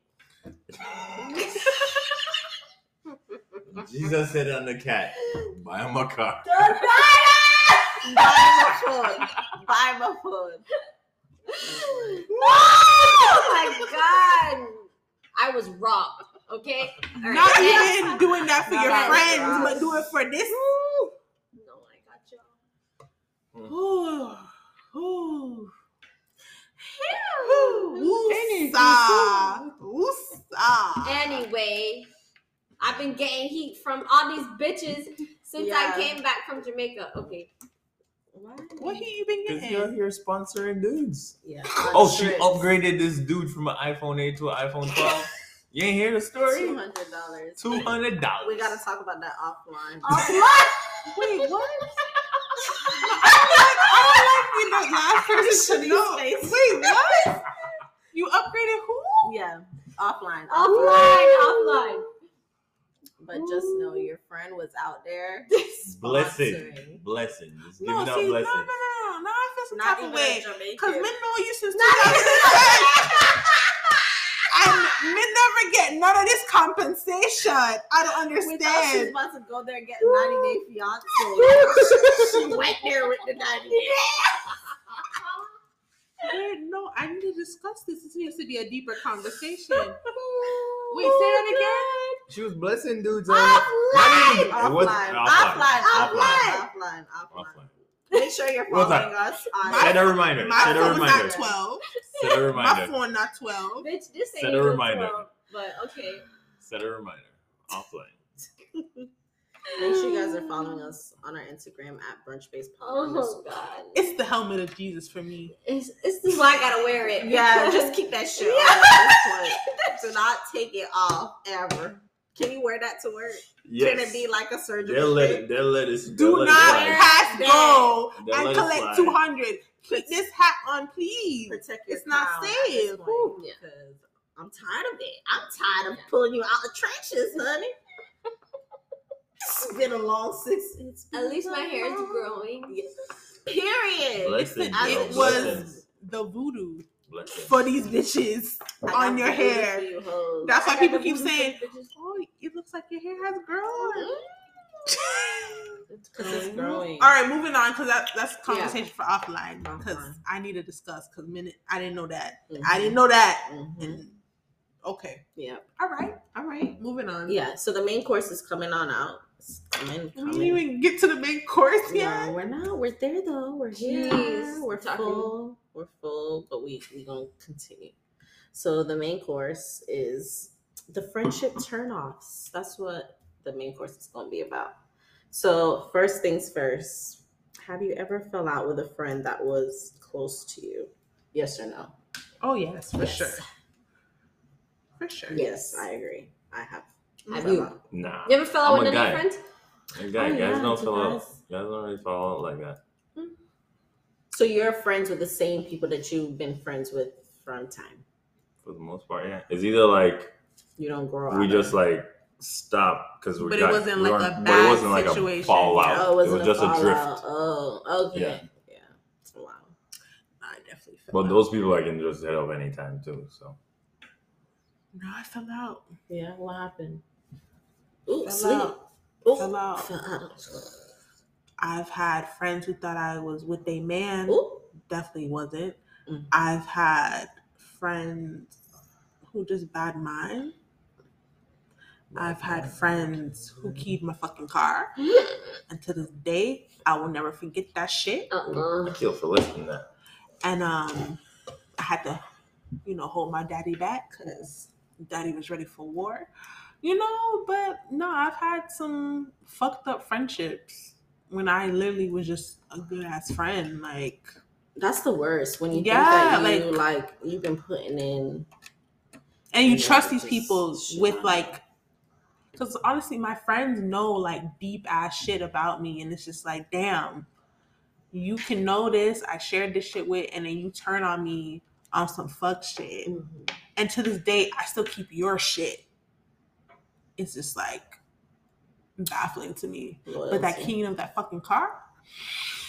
<laughs> Jesus said on the cat, buy him a car. Buy him a phone. Buy him a phone. oh my god. I was robbed. Okay? <laughs> All right, Not next. even doing that for Not your that friends, gross. but do it for this. No, I got y'all. Hmm. Ooh. Ooh. Woosa. Woosa. Anyway, I've been getting heat from all these bitches since Yeah. I came back from Jamaica. Okay. What have you been Because you're here sponsoring dudes. Yeah. Oh, she upgraded this dude from an iPhone 8 to an iPhone 12. <laughs> You ain't hear the story? Two hundred dollars. Two hundred dollars. We gotta talk about that offline. Offline? <laughs> Wait, what? I don't like the last person to know. Wait, what? <laughs> You upgraded who? Yeah, offline. Offline, offline. But just know your friend was out there. <laughs> blessing, sponsoring. blessing. Just No, giving out see, no, no, blessings. no, no. Now I feel some Not type even of way. Because men know you since Not 2010. And men never get none of this compensation. I don't We thought she was about to go there and get 90 Day Fiance. <laughs> she went there with the 90 Day. Wait, no, I need to discuss this. This needs to be a deeper conversation. Wait, say that again. She was blessing dudes on Offline. It Offline. was- Offline. offline. Offline. Offline. Offline. Offline. Make sure you're What's following us on My- Set a reminder. My Set a phone reminder. not 12. Set a <laughs> reminder. My phone not 12. Bitch, this ain't Set a reminder. 12, But okay. Set a reminder. Offline. <laughs> Make sure you guys are following us on our Instagram at brunch based Oh god. It's the helmet of Jesus for me. It's, this is why I gotta wear it. Yeah, just <laughs> keep that shit Yeah. on at this point. Do not take it off ever. Can you wear that to work? Can it be like a surgical? They'll let it. They'll let us. Do they'll let it not slide. pass go and collect 200. Keep this hat on, please. protect your It's not crown at this safe. point, Yeah. Because I'm tired of it. I'm tired of pulling you out the trenches, honey. It's been a long six. It's been At least my so hair is long. growing. Period. Blessings, And yo, it was blessings. the voodoo Blessings. For these bitches I on your hair. you. That's why I people keep saying, bitches. "Oh, it looks like your hair has grown." It's 'cause it's growing. All right, moving on because that, that's a conversation for offline because Offline. I need to discuss because minute I didn't know that Mhm. I didn't know that. Mhm. And okay, Yeah. all right, All right. moving on. Yeah. So the main course is coming on out. It's coming. we didn't even get to the main course yet. No, we're not. We're there though. We're here. Jeez, we're talking- full. We're full, but we we gonna continue. So the main course is the friendship turnoffs. That's what the main course is gonna be about. So first things first. Have you ever fell out with a friend that was close to you? Yes or no? Oh yes, for Yes. sure, for sure. Yes, I agree. I have. Mm-hmm. Have you? out. Nah. You ever fell out I'm with a a new guy. friend? Hey, guy, Oh, guys yeah, don't to fall out. guys. Guys don't really fall out like that. So you're friends with the same people that you've been friends with from time. For the most part, yeah. It's either like You don't grow we just of- like stop because we But it got, wasn't we like weren't- a but it bad wasn't like a situation, fallout. yeah. Oh, it was was it just a fallout? drift. Oh, okay. Yeah. Yeah. Wow. I definitely fell But out. those people I can just hit up anytime too. So No, I fell out. Yeah, what happened? Ooh, Fell sleep. out. Ooh, Fell out. fell out. I've had friends who thought I was with a man. Ooh. Definitely wasn't. Mhm. I've had friends who just bad mind. I've had friends who keyed my fucking car, <laughs> and to this day, I will never forget that shit. Uh-uh. I kill for listening to that. And um, I had to, you know, hold my daddy back because daddy was ready for war, you know. But no, I've had some fucked up friendships when I literally was just a good ass friend. Like, That's the worst when you Yeah, think that you like- like, you've been putting in. and you Yeah, trust these people with like because honestly my friends know like deep ass shit about me and it's just like damn you can know this i shared this shit with and then you turn on me on some fuck shit Mhm. and to this day i still keep your shit it's just like baffling to me but that Loyalty. keying of that fucking car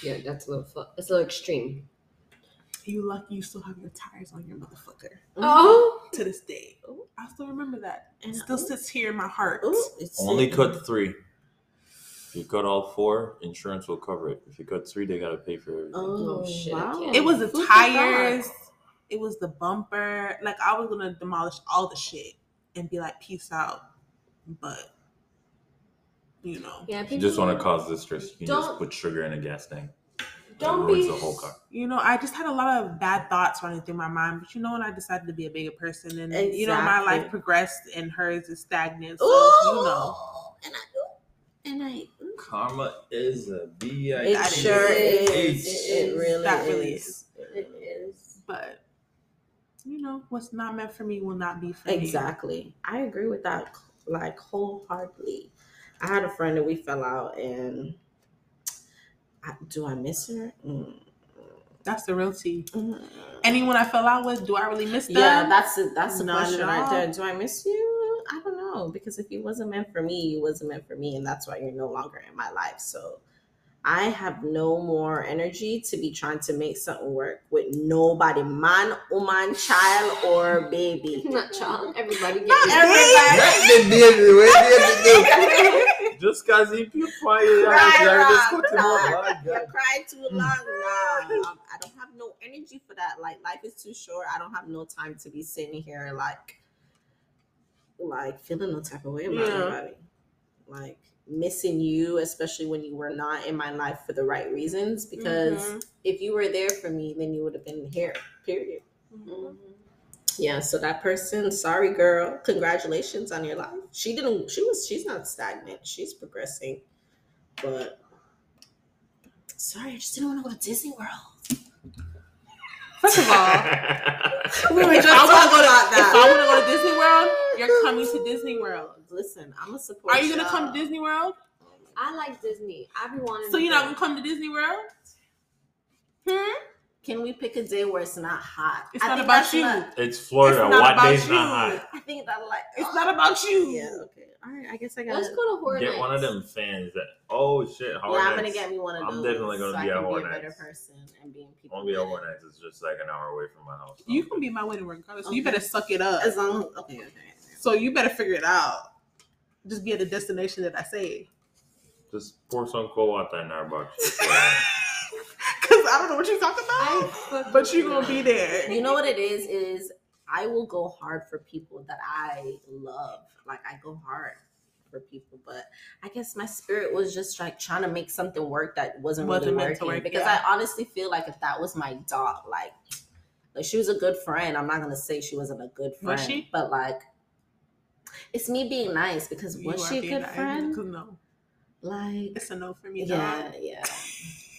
Yeah, that's a little fu- that's a little extreme. you lucky you still have your tires on your motherfucker Oh, to this day Ooh. i still remember that and it And- still oh. sits here in my heart Ooh, it's Only sitting- cut three. If you cut all four, insurance will cover it. If you cut three, they gotta pay for everything. Oh, Oh, shit, wow. It was the Who tires. that? It was the bumper. Like I was gonna demolish all the shit and be like, peace out. But you know, yeah. People you just want to cause distress, you can just put sugar in a gas tank. Don't it be the whole car. you know, I just had a lot of bad thoughts running through my mind. But you know, when I decided to be a bigger person, and you know, my life progressed and hers is stagnant. So Ooh, you know, and I, and I. Mm. Karma is a B. It That sure is- is. it It, is. really That is. really is. It is. but you know, what's not meant for me will not be for me. Exactly. I agree with that like wholeheartedly. I had a friend that we fell out, and I, do I miss her? Mm. That's the real tea. Mm. Anyone I fell out with, do I really miss them? Yeah, that's the that's the question right there. Do I miss you? I don't know because if you wasn't meant for me, you wasn't meant for me, and that's why you're no longer in my life. So I have no more energy to be trying to make something work with nobody, man, woman, child, or baby. Not child. Everybody get Not Everybody. Just cause he keep quiet, Right, I right, just put him right. on. You're crying too long. No, um, I don't have no energy for that. Like life is too short. I don't have no time to be sitting here like, like feeling no type of way about Yeah. anybody. Like missing you, especially when you were not in my life for the right reasons. Because Mhm. if you were there for me, then you would have been here. Period. Mhm. Yeah. So that person, sorry, girl. Congratulations on your life. She didn't. She was. She's not stagnant. She's progressing. But sorry, I just didn't want to go to Disney World. First of all, <laughs> We were if just I want to go to about if I want to go to Disney World, you're coming to Disney World. Listen, I'm a support. Are you gonna y'all. come to Disney World? I like Disney. I be wanting. So you're not gonna come to Disney World? Hmm? Can we pick a day where it's not hot? It's I not think about you. not- It's Florida. It's what day's you. not hot? I think that like It's not about you. Yeah. Okay. All right. I guess I got. Let's go to Horror Get one of them fans that. Oh shit! Horror Yeah, I'm gonna get me one of those. I'm definitely gonna so be I at can be Horror a better person and be in I people. won't be at Horror Nights. It's just like an hour away from my house. You can be my wedding regardless. So you better suck it up. As long okay, okay. So you better figure it out. Just be at the destination that I say. Just pour some cold water in our box. <laughs> Cause I don't know what you're talking about. But you're gonna be there. You know what it is? Is I will go hard for people that I love. Like I go hard for people, but I guess my spirit was just like trying to make something work that wasn't, Wasn't really working. work, because yeah. I honestly feel like if that was my dog, like like she was a good friend. I'm not gonna say she wasn't a good friend, Was she? but like it's me being nice because was she a good nice. friend? No, Like it's a no for me. yeah, dog. yeah.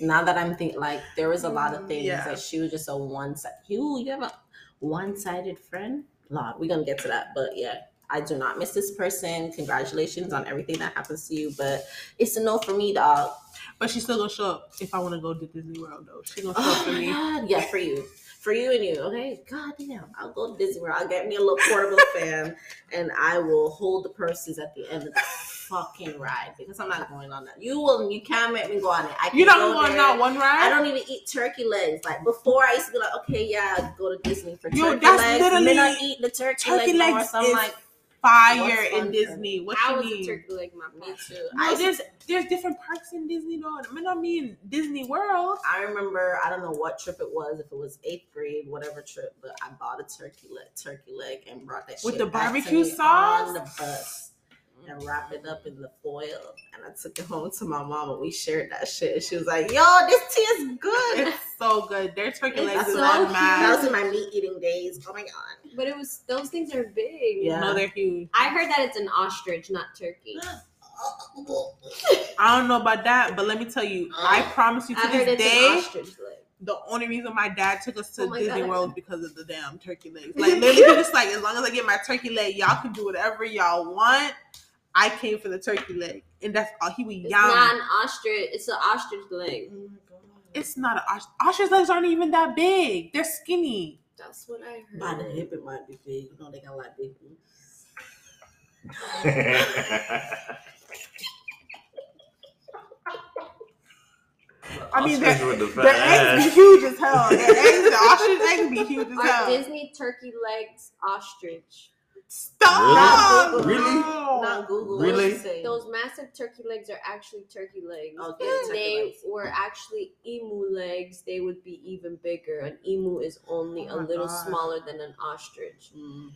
Now that I'm thinking, like there was a lot of Mm, things yeah. that she was just a one side. You, you have a one-sided friend. Lord, we're gonna get to that, but yeah, I do not miss this person. Congratulations on everything that happens to you, but it's a no for me, dog. But she's still gonna show up if I want to go to Disney World though. She's gonna show Oh up for me. god, yeah, for you, for you and you. Okay, god damn, I'll go to Disney World. I'll get me a little portable <laughs> fan, and I will hold the purses at the end of the fucking ride because I'm not going on that. You will, you can't make me go on it. I You're can not go going on not one ride. I don't even eat turkey legs. Like before, I used to be like, okay, yeah, I'd go to Disney for Yo, turkey legs. And then I eat the turkey, Turkey leg more. legs So I'm is like, Fire What's in for Disney. What How you was the mean? turkey leg my me too. No, I, there's there's different parks in Disney though. I mean, I mean Disney World. I remember, I don't know what trip it was, if it was eighth grade, whatever trip, but I bought a turkey leg, turkey leg and brought that With shit the back to barbecue sauce? on the bus. And wrap it up in the foil. And I took it home to my mom and we shared that shit. And she was like, yo, this tea is good. It's so good. Their turkey It's legs is so unmatched. that was in my meat eating days. Oh my god. But it was those things are big. Yeah. No, they're huge. I heard that it's an ostrich, not turkey. <gasps> I don't know about that, but let me tell you, uh, I promise you to I this day, an ostrich leg. the only reason my dad took us to Oh Disney God. World is because of the damn turkey legs. Like literally, <laughs> he was like, as long as I get my turkey leg, y'all can do whatever y'all want. I came for the turkey leg, and that's all he was It's not an ostrich. It's an ostrich leg. Oh my god. It's not an ostrich. Ostrich legs aren't even that big. They're skinny. That's what I heard. By the hip, it might be big. You know, they got like big boobs. I mean, Ostrich their, the their eggs be huge as hell. Their eggs, the ostrich eggs be huge as Are hell. Disney turkey legs ostrich? Stop! Really? Really? Not Google. Really? What she say? Those massive turkey legs are actually turkey legs. Okay, if they legs. were actually emu legs, they would be even bigger. An emu is only Oh a little God. smaller than an ostrich. Mm.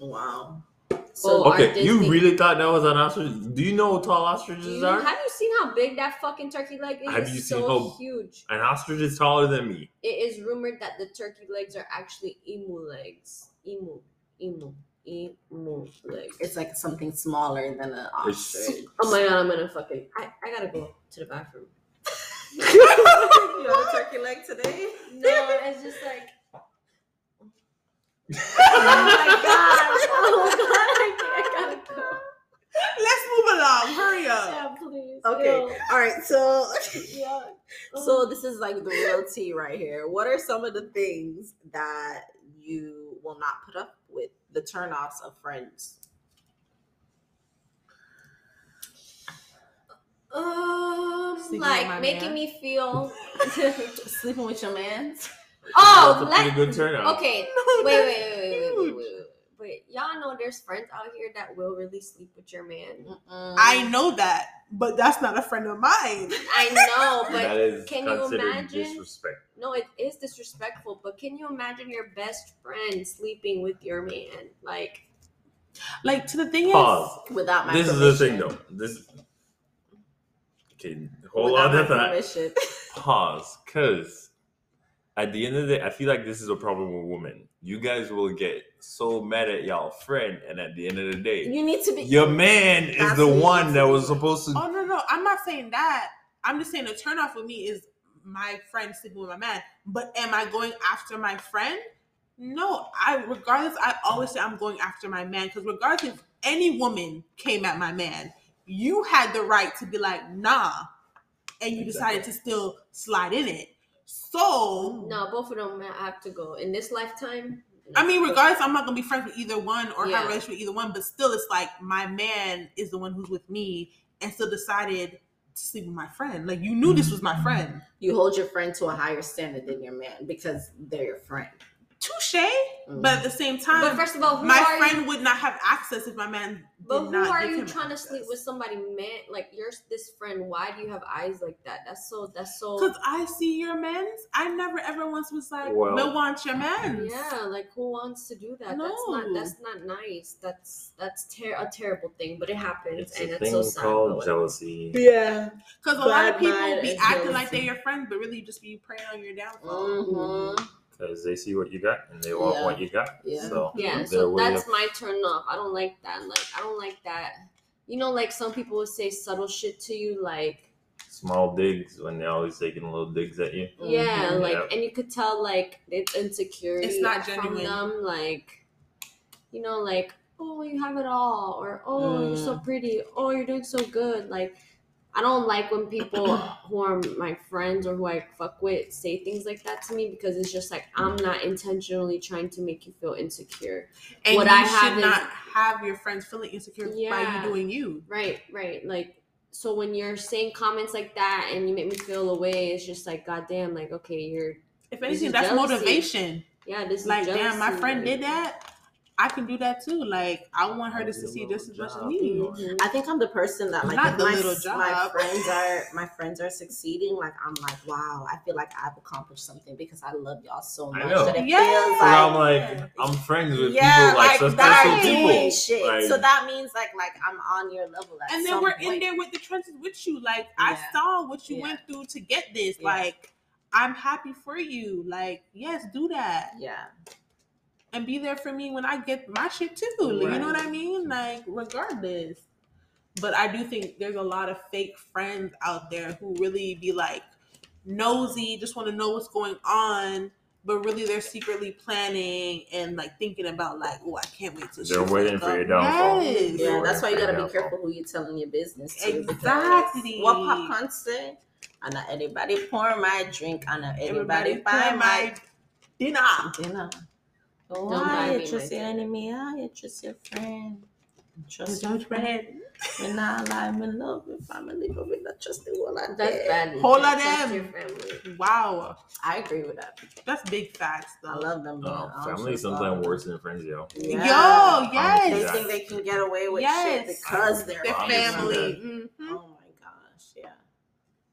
Wow. So So are Okay, you really thought that was an ostrich? Do you know what tall ostriches you- are? have you seen how big that fucking turkey leg is? Have It's you seen so how- huge? An ostrich is taller than me. It is rumored that the turkey legs are actually emu legs. Emu, emu, emu legs. it's like something smaller than an ostrich. Oh my god, I'm gonna fucking. I, I gotta go to the bathroom. <laughs> you have a turkey leg today? No, it's just like. Oh my god. Oh god, I, I gotta go. Let's move along. Hurry up. Yeah, please. Okay. Ew. All right. So, <laughs> Yeah. so this is like the real tea right here. What are some of the things that you will not put up with? The turnoffs of friends. Um, Sleeping like making man. me feel. <laughs> Sleeping with your man. oh, That's a pretty let, good turnout. okay. No, Wait, that's wait, wait, wait, wait, wait, wait, wait. Wait, y'all know there's friends out here that will really sleep with your man. I know that, but that's not a friend of mine. <laughs> I know, <laughs> but can you imagine? disrespect. No, it is disrespectful, but can you imagine your best friend sleeping with your man? Like, Like to the thing Pause. without my This is the thing, though. This. Okay, hold Without on to that. permission. <laughs> Pause, because at the end of the day, I feel like this is a problem with women. You guys will get so mad at y'all friend, and at the end of the day, You need to be. your man is the one that was supposed to. Oh no, no, I'm not saying that. I'm just saying the turnoff with me is my friend sleeping with my man. But am I going after my friend? No, I regardless, I always say I'm going after my man because regardless if any woman came at my man, you had the right to be like, nah, and you decided to still slide in it. So no, both of them have to go in this lifetime. I mean, regardless, I'm not gonna be friends with either one or Yeah. have a relationship with either one, but still, it's like my man is the one who's with me and still decided to sleep with my friend. Like you knew this was my friend. You hold your friend to a higher standard than your man because they're your friend. Touche. But at the same time, But first of all, who my are friend you? would not have access if my man did But who not are give you him trying to sleep with somebody man like you're this friend? Why do you have eyes like that? That's so. That's so. Because I see your men's. I never ever once was like, Well- "No, want your men's." Yeah, like who wants to do that? That's not that's not nice. That's that's ter- a terrible thing, but it happens It's and a it's thing so sad. but called jealousy. Yeah. Because a lot of people be and acting like they're your friend, but really just be preying on your downfall. Mm-hmm. Because they see what you got and they want Yeah. what you got. Yeah. So Yeah, so that's of- my turn off. I don't like that. Like I don't like that. You know, like some people would say subtle shit to you, like small digs when they're always taking little digs at you. yeah, Mhm. like Yep. and you could tell like it's insecurity. It's not from genuine. them, like you know, like oh you have it all, or oh you're so Mm. pretty, oh you're doing so good. Like I don't like when people <clears throat> who are my friends or who I fuck with say things like that to me because it's just like I'm not intentionally trying to make you feel insecure. And What you I should have is- not have your friends feeling insecure by Yeah. you doing you. Right, right. Like so when you're saying comments like that and you make me feel away, it's just like goddamn, like okay, you're If anything, that's jealousy. motivation. yeah, this is Like, damn, my friend like- did that. I can do that too. Like I want her to succeed just as much as me. I think I'm the person that like Not the my, little my friends are <laughs> my friends are succeeding, like I'm like, wow, I feel like I've accomplished something because I love y'all so much. I much know. that it Yeah. feels So like I'm like, I'm friends with yeah, people like, like successful that people. doing shit. Like, so that means like like I'm on your level. At And then some we're point. in there with the trenches with you. Like I saw what you Yeah. went through to get this. Yeah. Like I'm happy for you. Like yes, do that Yeah, and be there for me when I get my shit too. Like, You know what I mean? Like regardless. But I do think there's a lot of fake friends out there who really be like nosy, just want to know what's going on, but really they're secretly planning and like thinking about like, oh, I can't wait to. See. They're waiting for your downfall. Yes. yeah. Yeah, That's why you gotta be yeah. careful who you're telling your business to. because Exactly. What popcorn say? I know anybody pour my drink. I know Everybody anybody buy my dinner. dinner. Don't Why buy you me trust your dinner. enemy? I trust your friend. Trust Trust your your friend. friend. When I lie, I'm in love with family, but we not trusting one That's another. bad. Whole of them. family. Wow, I agree with that. that's big facts I love them. Oh, man. I don't family is sometimes worse than friends, yo. of them. Yo, yes, They think they can get away with Yes. shit because they're the Obviously, family. yeah. Mhm. Oh my gosh, yeah.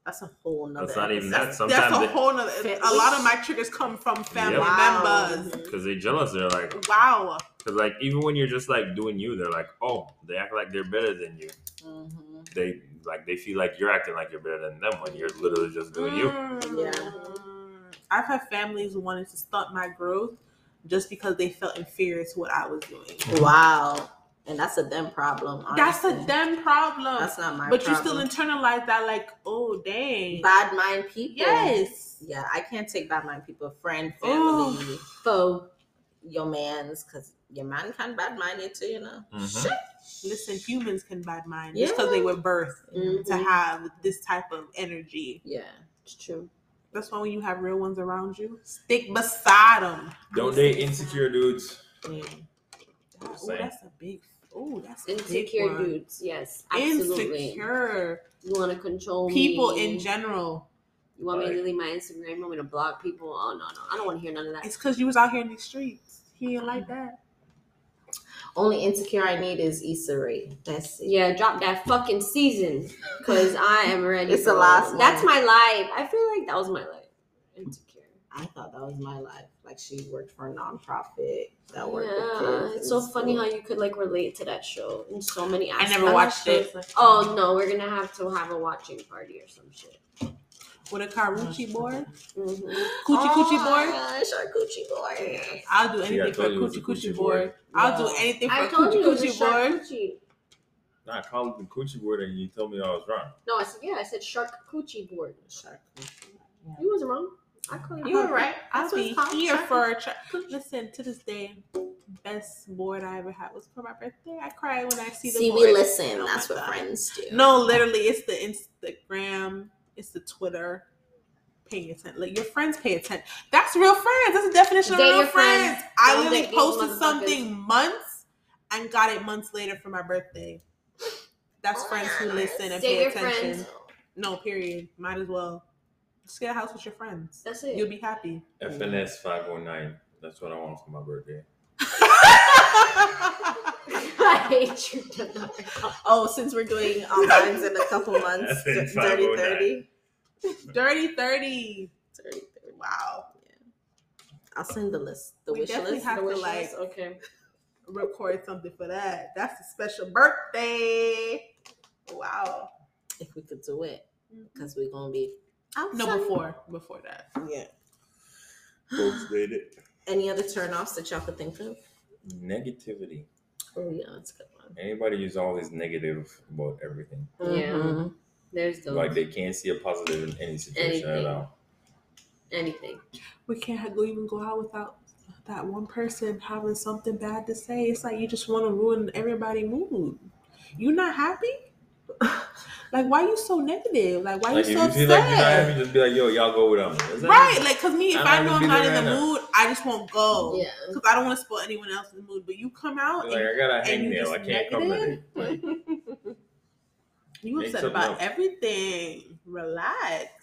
That's a whole nother. That's not even episode. that. Sometimes That's a they- whole nother. Fit- A lot of my triggers come from family Yep. Wow. members. because they jealous. They're like, Wow. because like even when you're just like doing you, they're like, oh, they act like they're better than you. Mhm. They like they feel like you're acting like you're better than them when you're literally just doing you. Mm. I've had families who wanted to stunt my growth just because they felt inferior to what I was doing. Wow, and that's a them problem. That's a honestly. them problem. That's not my. but problem. you still internalize that, like, oh dang. bad mind people. Yes. Yeah, I can't take bad mind people. Friend, Ooh. family, Foe. your man's, because your man can bad mind you too. You know. Mhm. Shit. Listen, humans can bad mind just because they were birthed Mhm. to have this type of energy. Yeah. It's true. That's why when you have real ones around you, stick beside them. Don't date insecure dudes. Oh, Same. that's a big. Oh, that's a big Insecure one. dudes. Yes. Absolutely. Insecure You want to control people me. in general. You want me to Right. delete my Instagram? You want me to block people? Oh no, no, I don't want to hear none of that. It's because you was out here in these streets. He ain't like that. Only insecure I need is Issa Rae. That's it. Yeah, drop that fucking season because I am ready. It's the for last it. That's my life. I feel like that was my life. Insecure. I thought that was my life. Like she worked for a nonprofit that worked with Yeah, kids. it's in so funny how you could like relate to that show in so many aspects. I never watched it. Oh no, we're gonna have to have a watching party or some shit. With a Karuchi board, hmm coochie coochie Oh, board. gosh, our coochie board. I'll do See, I anything for a told you it was coochie a coochie coochie board. board. I'll do anything for I a told coochie you it was a coochie board. coochie. Nah, I called it the coochie board and you told me I was wrong. No, I said yeah. I said shark coochie board. Shark coochie. Yeah. You wasn't wrong. I called it. You were right. I'll be here for a try. Listen, to this day, best board I ever had was for my birthday. I cry when I see the See, board. we listen. Oh That's what God. friends do. No, literally, it's the Instagram, it's the Twitter. Paying attention, like your friends pay attention. That's real friends. That's the definition Date of real friends. friends. I Don't literally posted something months and got it months later for my birthday. That's Oh, friends who listen and Date pay attention. friends. No, period. Might as well. Just get a house with your friends. That's it. You'll be happy. FNS 509. That's what I want for my birthday. <laughs> I hate you. Denard. Oh, since we're doing um, lines in a couple <laughs> months, I dirty 30. Dirty 30. Dirty 30. Wow. Yeah. I'll send the list, the We wish definitely list. have the to, wish like, list. Okay. Record something for that. That's a special birthday. Wow. if we could do it, because we're gonna be outside. No, before. Before that. Yeah. Folks did it. Any other turnoffs that y'all could think of? Negativity. Oh yeah, that's a good one. Anybody who's always negative about everything. Yeah. Mhm. There's those. Like they can't see a positive in any situation Anything. at all. Anything. We can't go even go out without that one person having something bad to say. It's like you just want to ruin everybody's mood. You not happy? <laughs> like why are you so negative? Like why Like if you so you feel like you're not upset? happy, just be like, yo, y'all go with them. Right, like cause me, if I'm I know I'm not in the right now. mood, I just won't go. Yeah. Cause I don't want to spoil anyone else's mood. But you come out Like and I got a and you hangnail. just I can't come negative? today. Like, <laughs> you Make upset something about up. everything. Relax.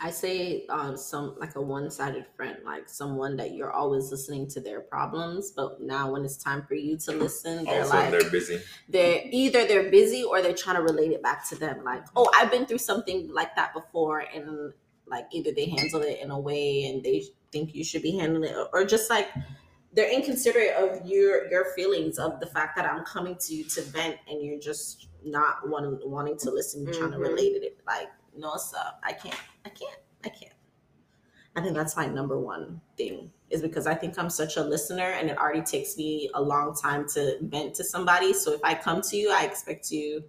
I say um, some like a one-sided friend, like someone that you're always listening to their problems, but now when it's time for you to listen, they're Also, like they're busy. they're either they're busy or they're trying to relate it back to them. Like, oh, I've been through something like that before, and like either they handle it in a way and they think you should be handling it, or just like they're inconsiderate of your your feelings of the fact that I'm coming to you to vent and you're just not wanting wanting to listen, you're trying to Mhm. relate it. Like, no, sir. I can't, I can't, I can't. I think that's my number one thing is because I think I'm such a listener and it already takes me a long time to vent to somebody. So if I come to you, I expect you,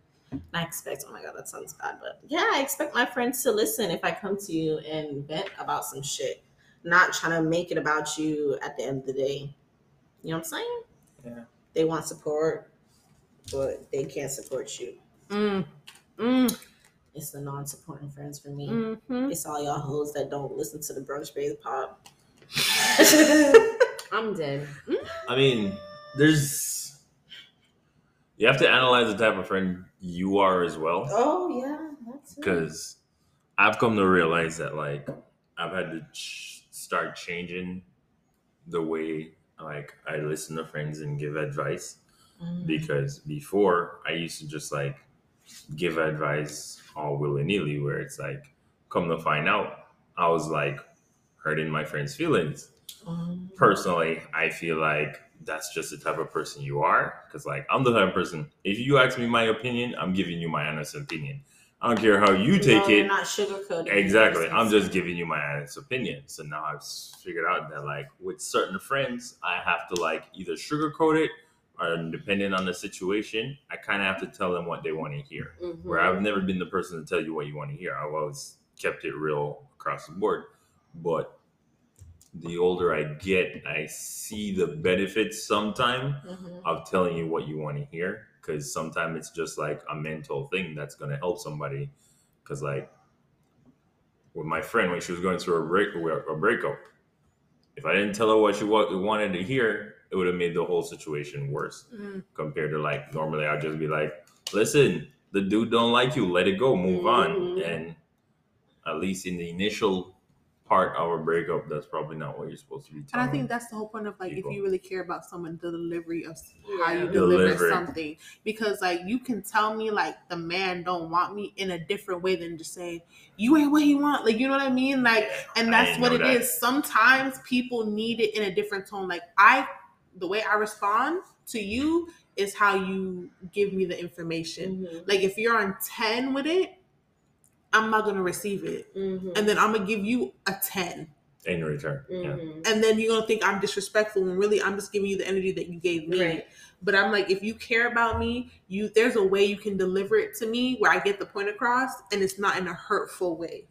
I expect, oh my God, that sounds bad, but yeah, I expect my friends to listen if I come to you and vent about some shit, not trying to make it about you at the end of the day. You know what I'm saying? Yeah. They want support, but they can't support you. Mm. Mm. It's the non supporting friends for me. Mhm. It's all y'all hoes that don't listen to the brunch base pop. <laughs> I'm dead. I mean, there's you have to analyze the type of friend you are as well. oh yeah, that's it. because I've come to realize that like I've had to ch- start changing the way like I listen to friends and give advice Mm. because before I used to just like give advice all willy nilly where it's like come to find out I was like hurting my friends' feelings. Mm. Personally, I feel like that's just the type of person you are because like I'm the type of person if you ask me my opinion, I'm giving you my honest opinion. I don't care how you take No, it. not sugarcoating. Exactly. I'm just giving you my honest opinion. So now I've figured out that like with certain friends, I have to like either sugarcoat it or depending on the situation, I kind of have to tell them what they want to hear. Mhm. Where I've never been the person to tell you what you want to hear. I've always kept it real across the board. But the older I get, I see the benefits sometime Mhm. of telling you what you want to hear because sometimes it's just like a mental thing that's going to help somebody because like with my friend when she was going through a break a breakup if i didn't tell her what she wanted to hear it would have made the whole situation worse Mm. compared to like normally i'd just be like listen the dude don't like you let it go move on Mhm. and at least in the initial part of a breakup that's probably not what you're supposed to be And telling I think that's the whole point of like people. if you really care about someone, the delivery of how you deliver Deliver. something. Because like you can tell me like the man don't want me in a different way than just saying you ain't what he want. Like you know what I mean? Like and that's what know it that. is. Sometimes people need it in a different tone. Like I the way I respond to you is how you give me the information. Mhm. Like if you're on 10 with it, I'm not gonna receive it. Mhm. And then I'm gonna give you a 10. in return yeah Mhm. and then you're gonna think I'm disrespectful when really I'm just giving you the energy that you gave me. Right. But I'm like, if you care about me, you there's a way you can deliver it to me where I get the point across and it's not in a hurtful way.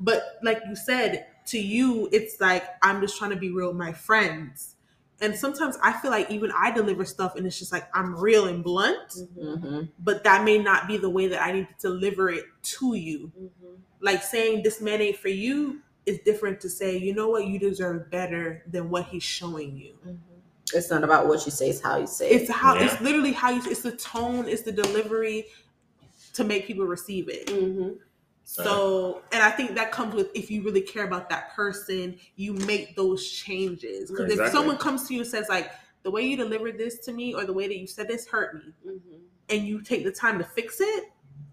But like you said, to you, it's like I'm just trying to be real with my friends. And sometimes I feel like even I deliver stuff and it's just like I'm real and blunt, Mhm. Mhm. but that may not be the way that I need to deliver it to you. Mhm. Like saying this man ain't for you is different to say, you know what, you deserve better than what he's showing you. Mhm. It's not about what you say; it's how you say it. It's how Yeah. it's literally how you it's the tone, it's the delivery to make people receive it. So, and I think that comes with if you really care about that person, you make those changes. Because if someone comes to you and says like, the way you delivered this to me or the way that you said this hurt me, Mhm. and you take the time to fix it,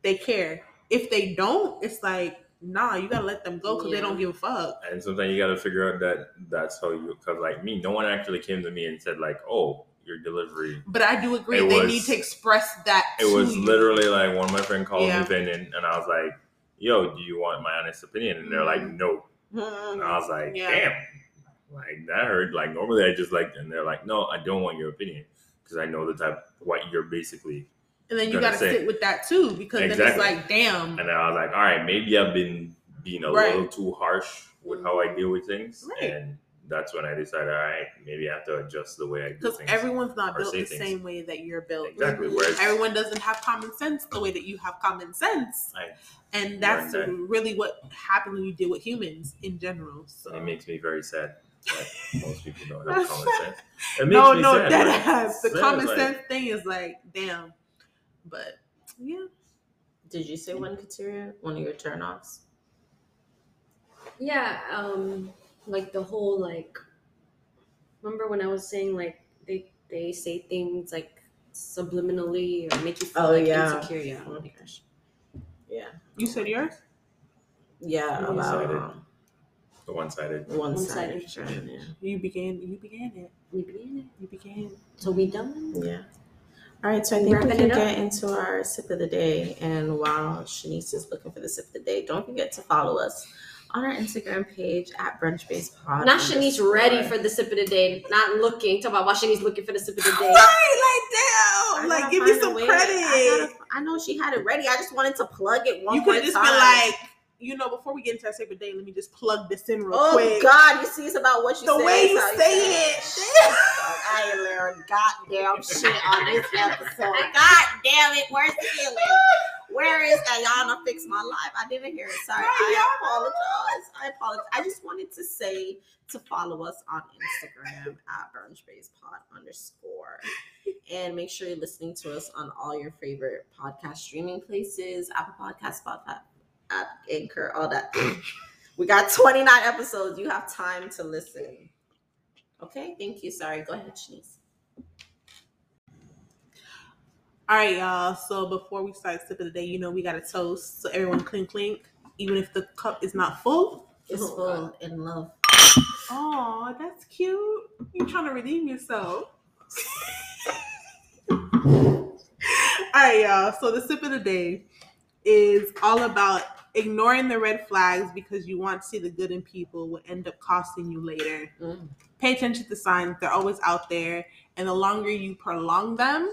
they care. If they don't, it's like, nah, you gotta let them go because Yeah. they don't give a fuck. and sometimes you got to figure out that that's how you because like me no one actually came to me and said like oh your delivery But I do agree It they was- need to express that. it to was you. literally like one of my friend called Yeah. me venting and i was like yo do you want my honest opinion and they're like mm. no <laughs> and i was like. Yeah. damn like that hurt like normally i just like and they're like no i don't want your opinion because i know the type what you're basically And then you gotta say. sit with that too because then it's like, damn. and then i was like all right maybe i've been being a Right. little too harsh with how i deal with things Right. and that's when i decided all right maybe i have to adjust the way i do things. Because things everyone's not built the things. same way that you're built. exactly whereas Everyone doesn't have common sense the way that you have common sense. I And that's that. really what happens when you deal with humans in general. So It makes me very sad that most people don't have common <laughs> sense. It makes no, me no, sad, that like, has the sad, common like- sense thing is like, damn. But yeah, Did you say one, Kateria? One of your turnoffs? Yeah, um, like the whole like. Remember when I was saying like they they say things like subliminally or make you feel Oh, like yeah. insecure? Yeah. Oh my gosh. Yeah. You said yours? Yeah. One-sided. About um, The one sided. one One-sided. Yeah. You began. You began it. We began it. You began. So we done. Yeah. All right, so I think we can get into our sip of the day. And while Shanice is looking for the sip of the day, don't forget to follow us on our Instagram page at Brunch Based Pod. Not Shanice ready for the sip of the day, not looking. Talk about why Shanice looking for the sip of the <laughs> day. Right, like damn, like give me some credit. I, gotta- I know she had it ready. I just wanted to plug it one you could just time. been like, you know, before we get into our sacred day, let me just plug this in real "Oh quick. God, you see, it's about what you the say. The way you how say it. I ain't learned goddamn shit on this <laughs> episode. God damn it, where's the healing? Where is Iyanla Fix My Life? I didn't hear it. Sorry. I apologize. I apologize. I just wanted to say to follow us on Instagram at BrunchBasedPod underscore. And make sure you're listening to us on all your favorite podcast streaming places, Apple Podcast, Spotify, at Anchor, all that. We got 29 episodes. You have time to listen. Okay, thank you. Sorry, go ahead, Shanice. All right, y'all. So before we start sip of the day, you know we got a toast. So everyone clink clink, even if the cup is not full. It's Oh, full in love. Oh, that's cute. You're trying to redeem yourself. <laughs> all right, y'all. So the sip of the day is all about ignoring the red flags because you want to see the good in people will end up costing you later. Mm. Pay attention to the signs; they're always out there, and the longer you prolong them,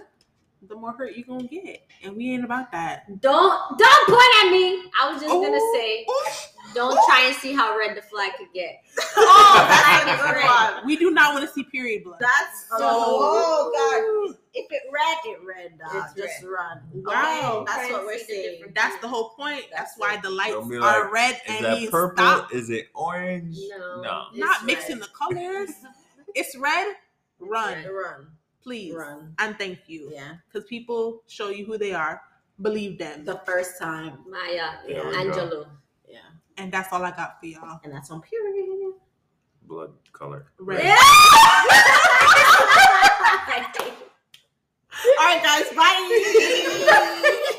the more hurt you're gonna get. And we ain't about that. Don't don't point at me. I was just gonna oh, say, ooh. don't oh. try and see how red the flag could get. <laughs> Oh, that's a good red. one. We do not want to see period blood. That's oh, So- oh god. If it red, it red, dog. It's Just red. run. Wow. Okay, that's what we're see saying. difference. That's the whole point. That's That's why it. the lights Don't be are red Is and that purple? stop. Is it orange? No. No. Not red. mixing the colors. <laughs> It's red. Run, red. Run. Please, Run. and thank you. Yeah. Because people show you who they are. Believe them, The first time. Maya, There we go. Angelou. Yeah. and that's all I got for y'all. And that's on period. Blood color. Red. Yeah. <laughs> All right, guys. Bye. <laughs>